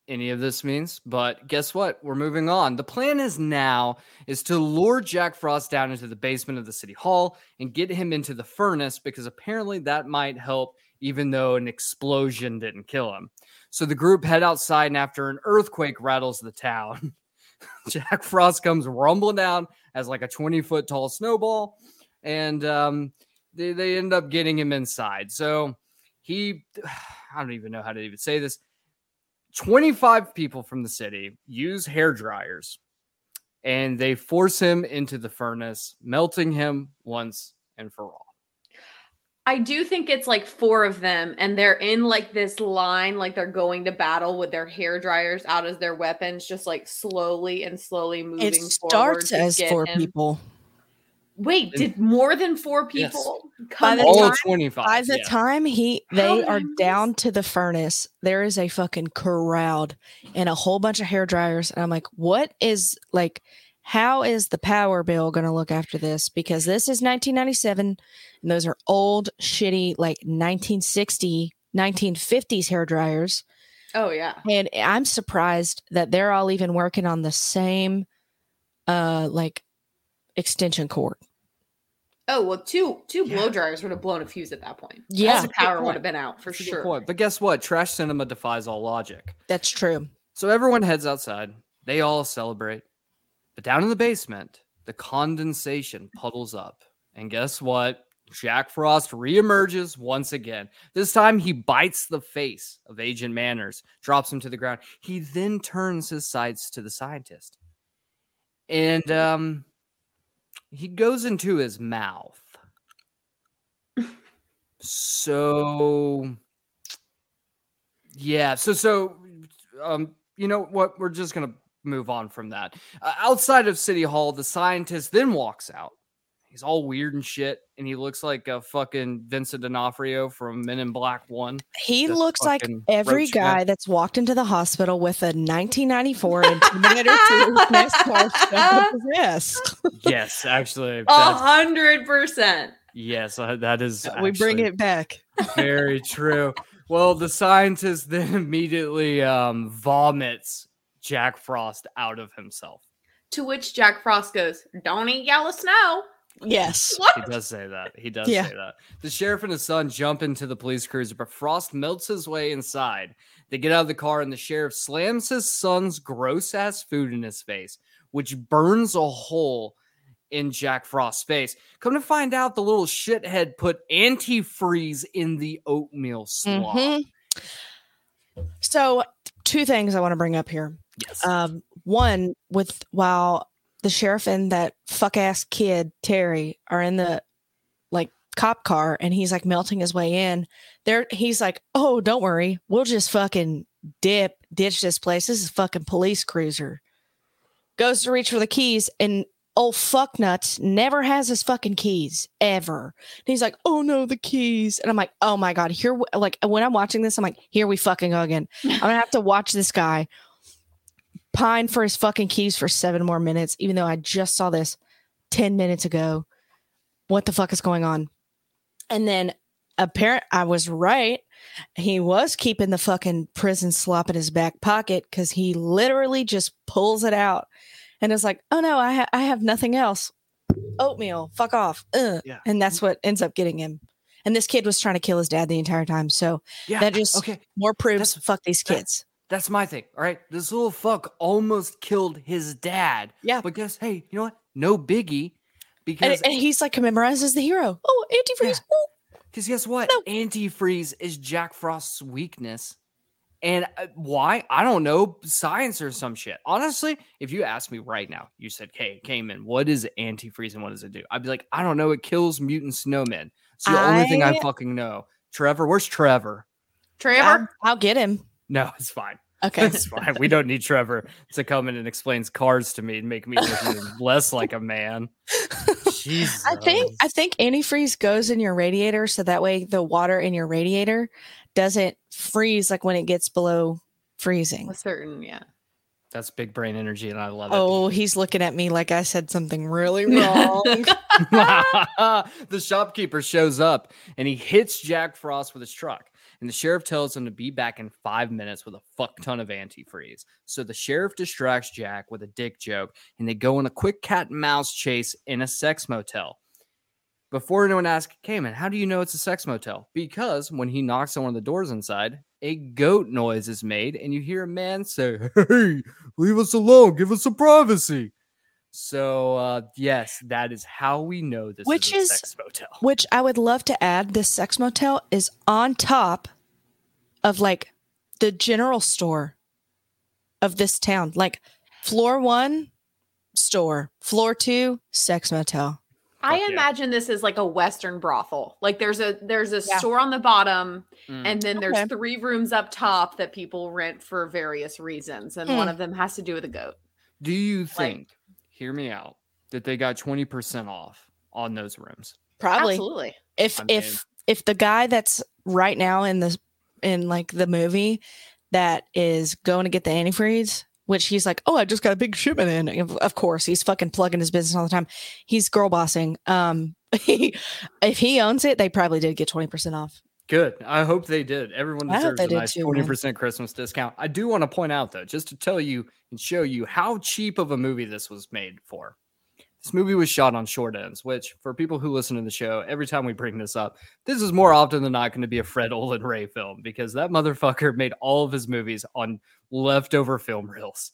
any of this means. But guess what? We're moving on. The plan is now is to lure Jack Frost down into the basement of the city hall and get him into the furnace because apparently that might help, even though an explosion didn't kill him. So the group head outside, and after an earthquake rattles the town, Jack Frost comes rumbling down as like a 20 foot tall snowball, and um, they, they end up getting him inside. So he, I don't even know how to even say this. 25 people from the city use hair dryers and they force him into the furnace, melting him once and for all. I do think it's like four of them, and they're in like this line, like they're going to battle with their hair dryers out as their weapons, just like slowly and slowly moving It forward. starts to as four him. people. Wait, did more than four Yes. people By come? the? All time- 25. By the yeah. time he they did I are miss- down to the furnace, there is a fucking crowd and a whole bunch of hair dryers. And I'm like, what is like how is the power bill going to look after this? Because this is 1997 and those are old, shitty, like 1960, 1950s hair dryers. Oh yeah. And I'm surprised that they're all even working on the same uh like extension cord. Oh well, two two Yeah. blow dryers would have blown a fuse at that point. Yeah. the That's a good power would have been out for That's sure. point. But guess what? Trash cinema defies all logic. That's true. So everyone heads outside. They all celebrate. But down in the basement, the condensation puddles up. And guess what? Jack Frost reemerges once again. This time he bites the face of Agent Manners, drops him to the ground. He then turns his sights to the scientist. And um he goes into his mouth. So yeah, so so um you know what? We're just gonna move on from that. Uh, outside of City Hall, the scientist then walks out. He's all weird and shit, and he looks like a fucking Vincent D'Onofrio from Men in Black One. He This looks like every roach man. guy that's walked into the hospital with a 1994 Intimidator 2 NASCAR stuff up his ass. Yes, actually, A hundred percent. yes, uh, that is. we bring it back. Very true. Well, the scientist then immediately um, vomits Jack Frost out of himself. To which Jack Frost goes, "Don't eat yellow snow." Yes. He does say that. He does Yeah. say that. The sheriff and his son jump into the police cruiser, but Frost melts his way inside. They get out of the car, and the sheriff slams his son's gross ass food in his face, which burns a hole in Jack Frost's face. Come to find out, the little shithead put antifreeze in the oatmeal slop. Mhm. So, two things I want to bring up here. Yes. Um, one, with while the sheriff and that fuck ass kid Terry are in the like cop car, and he's like melting his way in. There, he's like, "Oh, don't worry, we'll just fucking dip, ditch this place. This is fucking police cruiser." Goes to reach for the keys, and old fuck nuts never has his fucking keys ever. And he's like, "Oh no, the keys," and I'm like, "Oh my god!" Here, like when I'm watching this, I'm like, "Here we fucking go again." I'm gonna have to watch this guy pine for his fucking keys for seven more minutes, even though I just saw this 10 minutes ago. What the fuck is going on? And then apparent I was right. He was keeping the fucking prison slop in his back pocket because he literally just pulls it out and is like, oh no, I, ha- I have nothing else. Oatmeal, fuck off. Yeah. And that's what ends up getting him. And this kid was trying to kill his dad the entire time. So yeah. that just okay. more proves That's- fuck these kids. That's my thing. All right. This little fuck almost killed his dad. Yeah. But guess, hey, you know what? No biggie. because and he's like memorized as the hero. Oh, antifreeze. Oh. Because guess what? No. Antifreeze is Jack Frost's weakness. And uh, why? I don't know. Science or some shit. Honestly, if you ask me right now, you said, Hey, Cayman, what is antifreeze and what does it do? I'd be like, I don't know. It kills mutant snowmen. It's the only thing I I- fucking know. Trevor, where's Trevor? Trevor, I'll, I'll get him. No, it's fine. Okay. It's fine. We don't need Trevor to come in and explains cars to me and make me less like a man. Jesus. I think I think antifreeze goes in your radiator so that way the water in your radiator doesn't freeze like when it gets below freezing. a certain, yeah. that's big brain energy, and I love it. Oh, he's looking at me like I said something really wrong. the shopkeeper shows up and he hits Jack Frost with his truck. And the sheriff tells him to be back in five minutes with a fuck ton of antifreeze. So the sheriff distracts Jack with a dick joke and they go on a quick cat and mouse chase in a sex motel. Before anyone asks, Cayman, how do you know it's a sex motel? Because when he knocks on one of the doors inside, a goat noise is made and you hear a man say, Hey, leave us alone, give us some privacy. So uh yes, that is how we know this Which is a is- sex motel. Which I would love to add this sex motel is on top of like the general store of this town. Like floor one, store, floor two, sex motel. I yeah. imagine this is like a Western brothel. Like there's a there's a Yeah. store on the bottom, Mm. and then there's Okay. three rooms up top that people rent for various reasons, and one Hmm. of them has to do with a goat. Do you think, hear me out, that they got 20% off on those rooms? Probably. Absolutely. If I'm if if the guy that's right now in the in like the movie that is going to get the antifreeze, which he's like, oh, I just got a big shipment in. Of, of course, he's fucking plugging his business all the time. He's girl bossing. Um, he, if he owns it, they probably did get twenty percent off. Good. I hope they did. Everyone deserves a did nice too, 20% Christmas discount. I do want to point out, though, just to tell you and show you how cheap of a movie this was made for. This movie was shot on short ends, which, for people who listen to the show, every time we bring this up, this is more often than not going to be a Fred Olen Ray film because that motherfucker made all of his movies on leftover film reels.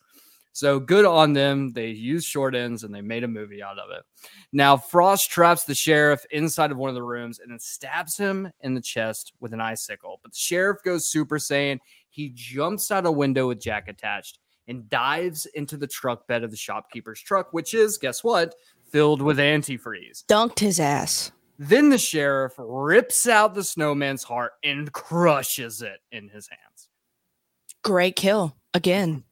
So good on them. They used short ends and they made a movie out of it. Now, Frost traps the sheriff inside of one of the rooms and then stabs him in the chest with an icicle. But the sheriff goes Super Saiyan. He jumps out a window with Jack attached and dives into the truck bed of the shopkeeper's truck, which is, guess what, filled with antifreeze. Dunked his ass. Then the sheriff rips out the snowman's heart and crushes it in his hands. Great kill again.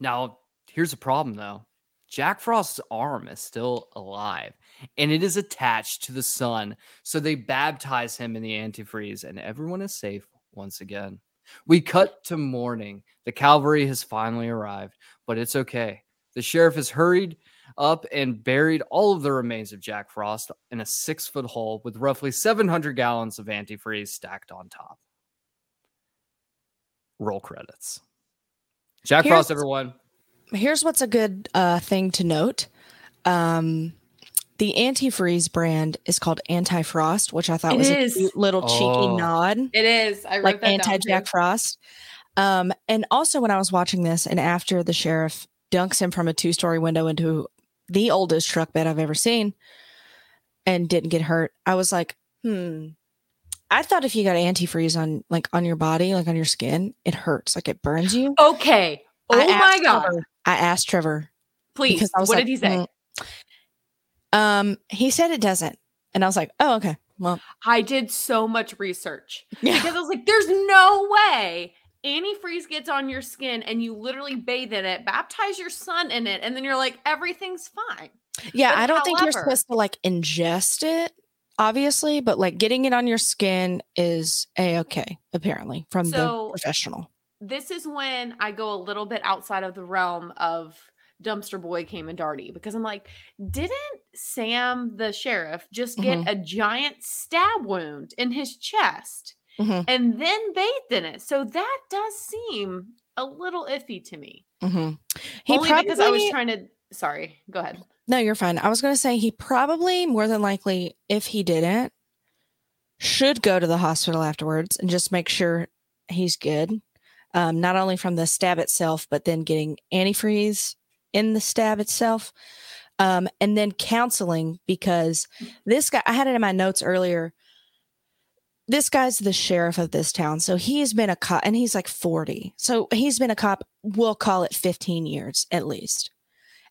Now, here's a problem though. Jack Frost's arm is still alive and it is attached to the sun. So they baptize him in the antifreeze and everyone is safe once again. We cut to morning. The cavalry has finally arrived, but it's okay. The sheriff has hurried up and buried all of the remains of Jack Frost in a six foot hole with roughly 700 gallons of antifreeze stacked on top. Roll credits. Jack Here's- Frost, everyone. Here's what's a good uh, thing to note. Um, the antifreeze brand is called Anti-Frost, which I thought It was a cute little cheeky Oh. nod. It is. I wrote like that down, anti Jack too. Frost. Um, and also when I was watching this, and after the sheriff dunks him from a two story window into the oldest truck bed I've ever seen and didn't get hurt, I was like, hmm. I thought if you got antifreeze on like on your body, like on your skin, it hurts, like it burns you. Okay. Oh I my god. Trevor- I asked Trevor Please. I was What like, did he say? "Mm." Um, he said it doesn't, and I was like, oh okay, well, I did so much research yeah, because I was like, there's no way antifreeze gets on your skin and you literally bathe in it, baptize your son in it, and then you're like, everything's fine. Yeah, But I don't think you're supposed to like ingest it, obviously, but like getting it on your skin is a okay, apparently, from So- the professional. This is when I go a little bit outside of the realm of Dumpster Boy came and Darty because I'm like, didn't Sam the sheriff just get Mm-hmm. a giant stab wound in his chest Mhm. and then bathed in it? So that does seem a little iffy to me. hmm He Only probably because I was trying to. Sorry, go ahead. no, you're fine. I was going to say he probably more than likely, if he didn't, should go to the hospital afterwards and just make sure he's good. Um, not only from the stab itself, but then getting antifreeze in the stab itself. Um, and then counseling because this guy, I had it in my notes earlier. This guy's the sheriff of this town. So he's been a cop and he's like 40. So he's been a cop, we'll call it 15 years at least.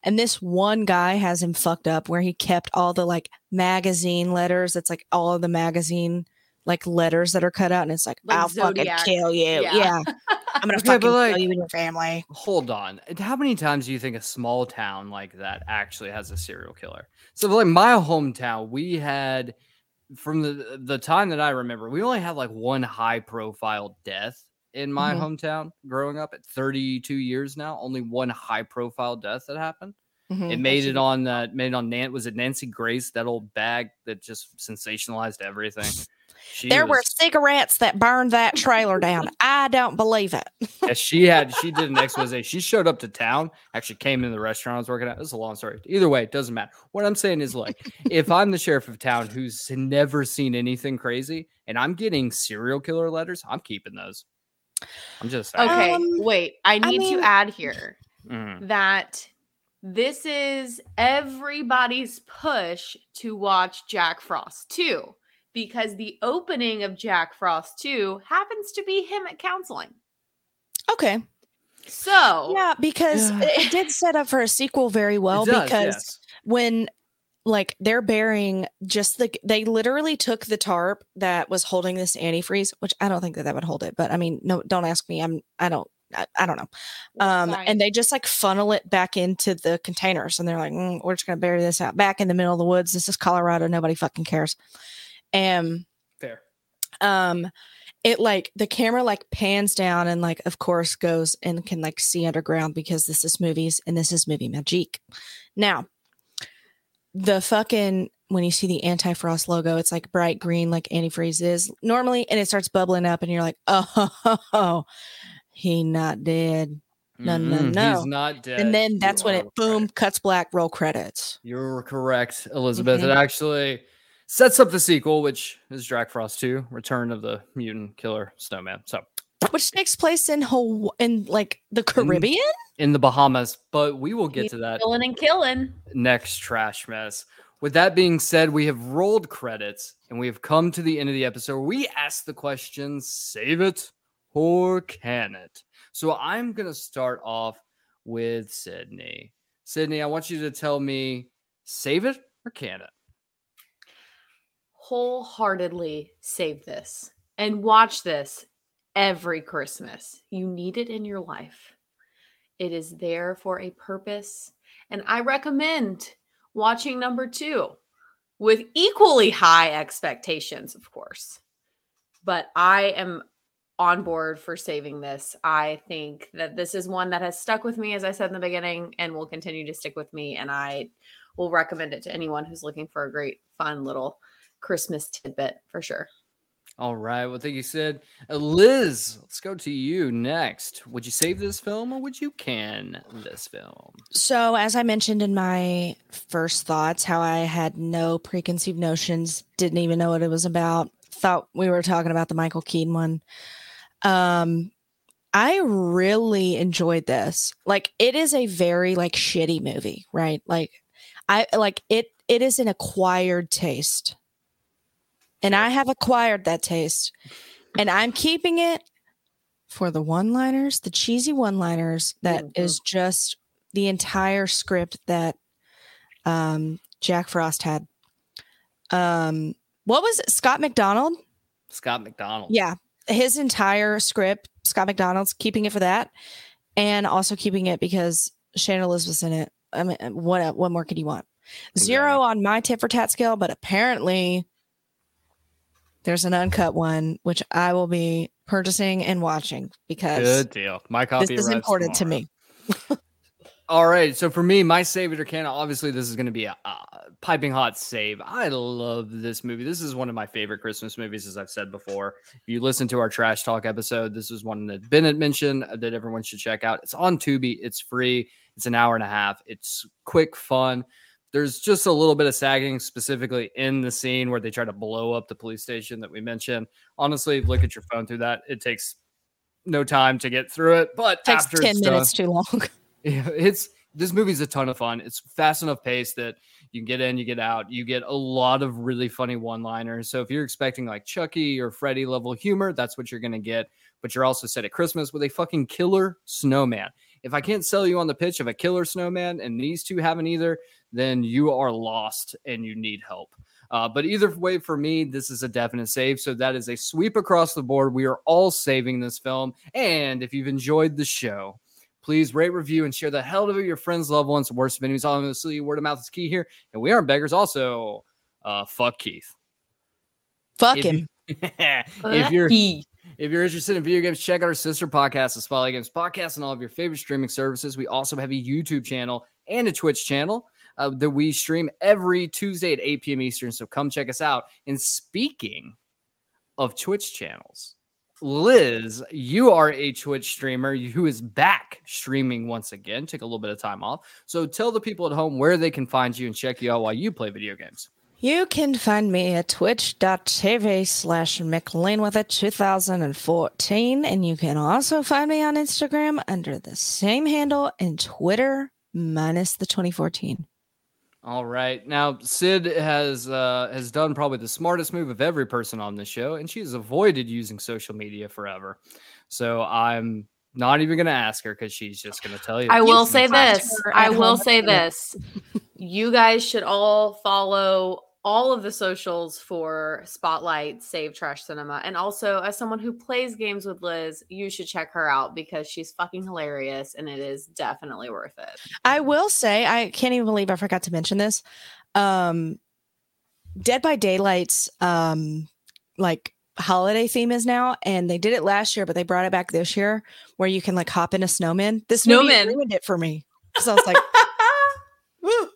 And this one guy has him fucked up where he kept all the like magazine letters. It's like all of the magazine like letters that are cut out. And it's like, Like I'll Zodiac. fucking kill you. Yeah. Yeah. I'm going to Okay, fucking but, like- kill you and your family. Hold on. How many times do you think a small town like that actually has a serial killer? So, like my hometown, we had from the the time that I remember, we only had like one high profile death in my Mhm. hometown growing up at 32 years now. Only one high profile death that happened. Mhm. It made it on that made it on Nan was it Nancy Grace that old bag that just sensationalized everything. She There were cigarettes that burned that trailer down. I don't believe it. Yeah, she had she did an expose. She showed up to town, actually came in the restaurant I was working at. This is a long story. Either way, it doesn't matter. What I'm saying is like if I'm the sheriff of town who's never seen anything crazy and I'm getting serial killer letters, I'm keeping those. I'm just saying. Okay, Um, wait. I I need mean- to add here Mhm. that this is everybody's push to watch Jack Frost 2 because the opening of Jack Frost 2 happens to be him at counseling. Okay. So, Yeah, because Yeah. it it did set up for a sequel very well does, because yes. when like they're burying just the they literally took the tarp that was holding this antifreeze, which I don't think that that would hold it, but I mean, no, don't ask me. I'm I don't I, I don't know. Um, Science. and they just like funnel it back into the containers, and they're like, "Mm, we're just gonna bury this out back in the middle of the woods. This is Colorado. Nobody fucking cares. And fair. um it like the camera like pans down and like of course goes and can like see underground because this is movies and this is movie magic now the fucking when you see the anti-frost logo it's like bright green like antifreeze is normally and it starts bubbling up and you're like oh he not dead No, no, Mm-mm, no. He's not dead. and then that's You when it boom correct. cuts black roll credits You're correct, Elizabeth. It Mhm. actually sets up the sequel, which is Drac Frost 2, Return of the Mutant Killer Snowman. So which takes place in Hawaii, in like the Caribbean in the Bahamas, but we will get to that killing and killing. next Trashmas. With that being said, we have rolled credits and we have come to the end of the episode. We ask the question save it or can it? So I'm going to start off with Sydney. Sydney, I want you to tell me save it or can it? Wholeheartedly save this and watch this every Christmas. You need it in your life. It is there for a purpose. And I recommend watching number two with equally high expectations, of course. But I am on board for saving this. I think that this is one that has stuck with me, as I said in the beginning, and will continue to stick with me. And I will recommend it to anyone who's looking for a great, fun little Christmas tidbit for sure. All right. Well, thank you, Sid. Uh, Liz, let's go to you next. Would you save this film or would you can this film? So, as I mentioned in my first thoughts, how I had no preconceived notions, didn't even know what it was about, thought we were talking about the Michael Keaton one. Um, I really enjoyed this. Like, it is a very like shitty movie, right? Like, I like it. It is an acquired taste, and I have acquired that taste, and I'm keeping it for the one-liners, the cheesy one-liners that is Mhm. just the entire script that um Jack Frost had. Um what was it? Scott MacDonald? Scott MacDonald. Yeah. His entire script, Scott MacDonald's keeping it for that. And also keeping it because Shannon Elizabeth's in it. I mean, what what more could you want? Zero on my tip for tat scale, but apparently there's an uncut one which I will be purchasing and watching because Good deal. My copy this is important to me. All right. So for me, my save it or can obviously this is going to be a, uh piping hot save. I love this movie. This is one of my favorite Christmas movies, as I've said before. If you listen to our trash talk episode, this is one that Bennett mentioned that everyone should check out. It's on Tubi. It's free. It's an hour and a half. It's quick, fun. There's just a little bit of sagging, specifically in the scene where they try to blow up the police station that we mentioned. Honestly, look at your phone through that. It takes no time to get through it, but it takes after 10 it's done- minutes too long. yeah, it's this movie's a ton of fun. It's fast enough pace that you can get in, you get out. You get a lot of really funny one-liners. So if you're expecting like Chucky or Freddy level humor, that's what you're gonna get. But you're also set at Christmas with a fucking killer snowman. If I can't sell you on the pitch of a killer snowman, and these two haven't either, then you are lost and you need help. Uh, but either way, for me, this is a definite save. So that is a sweep across the board. We are all saving this film. And if you've enjoyed the show, please rate, review, and share the hell of it your friends, loved ones, worst of enemies. Obviously, word of mouth is key here. And we aren't beggars. Also, uh, fuck Keith. Fuck If him. you- if you're if you're interested in video games, check out our sister podcast, the Spotlight Games Podcast, and all of your favorite streaming services. We also have a YouTube channel and a Twitch channel uh, that we stream every Tuesday at 8 p.m. Eastern. So come check us out. And speaking of Twitch channels, Liz, you are a Twitch streamer who is back streaming once again. Took a little bit of time off. So tell the people at home where they can find you and check you out while you play video games. You can find me at twitch.tv slash McLean with it 2014. And you can also find me on Instagram under the same handle and Twitter minus the 2014. All right. Now Sid has uh has done probably the smartest move of every person on this show, and she has avoided using social media forever. So I'm not even gonna ask her because she's just gonna tell you. I will say this. I will say this. You guys should all follow all of the socials for Spotlight Save Trash Cinema. And also, as someone who plays games with Liz, you should check her out because she's fucking hilarious and it is definitely worth it. I will say, I can't even believe I forgot to mention this. Um, Dead by Daylight's um, like holiday theme is now, and they did it last year, but they brought it back this year where you can like hop in a snowman. This Snowman. ruined it for me because I was like, Woo.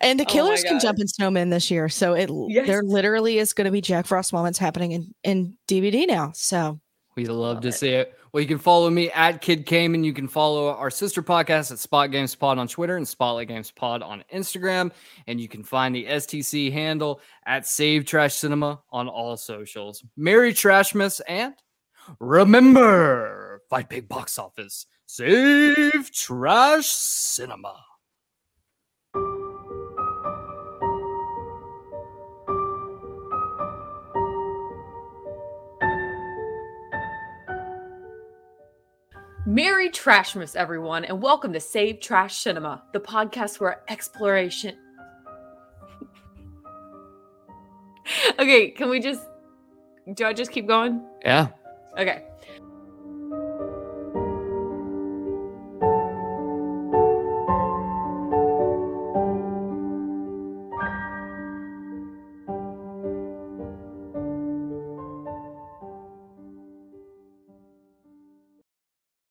And the Oh killers can jump in snowmen this year, so it Yes. there literally is going to be Jack Frost moments happening in in DBD now. So We'd love, Love to it. see it. Well, you can follow me at Kid Cayman. You can follow our sister podcast at Spot Games Pod on Twitter and Spotlight Games Pod on Instagram. And you can find the STC handle at Save Trash Cinema on all socials. Merry Trashmas and remember, fight big box office. Save Trash Cinema. Merry Trashmas, everyone, and welcome to Save Trash Cinema, the podcast where exploration. okay, can we just. Do I just keep going? Yeah. Okay.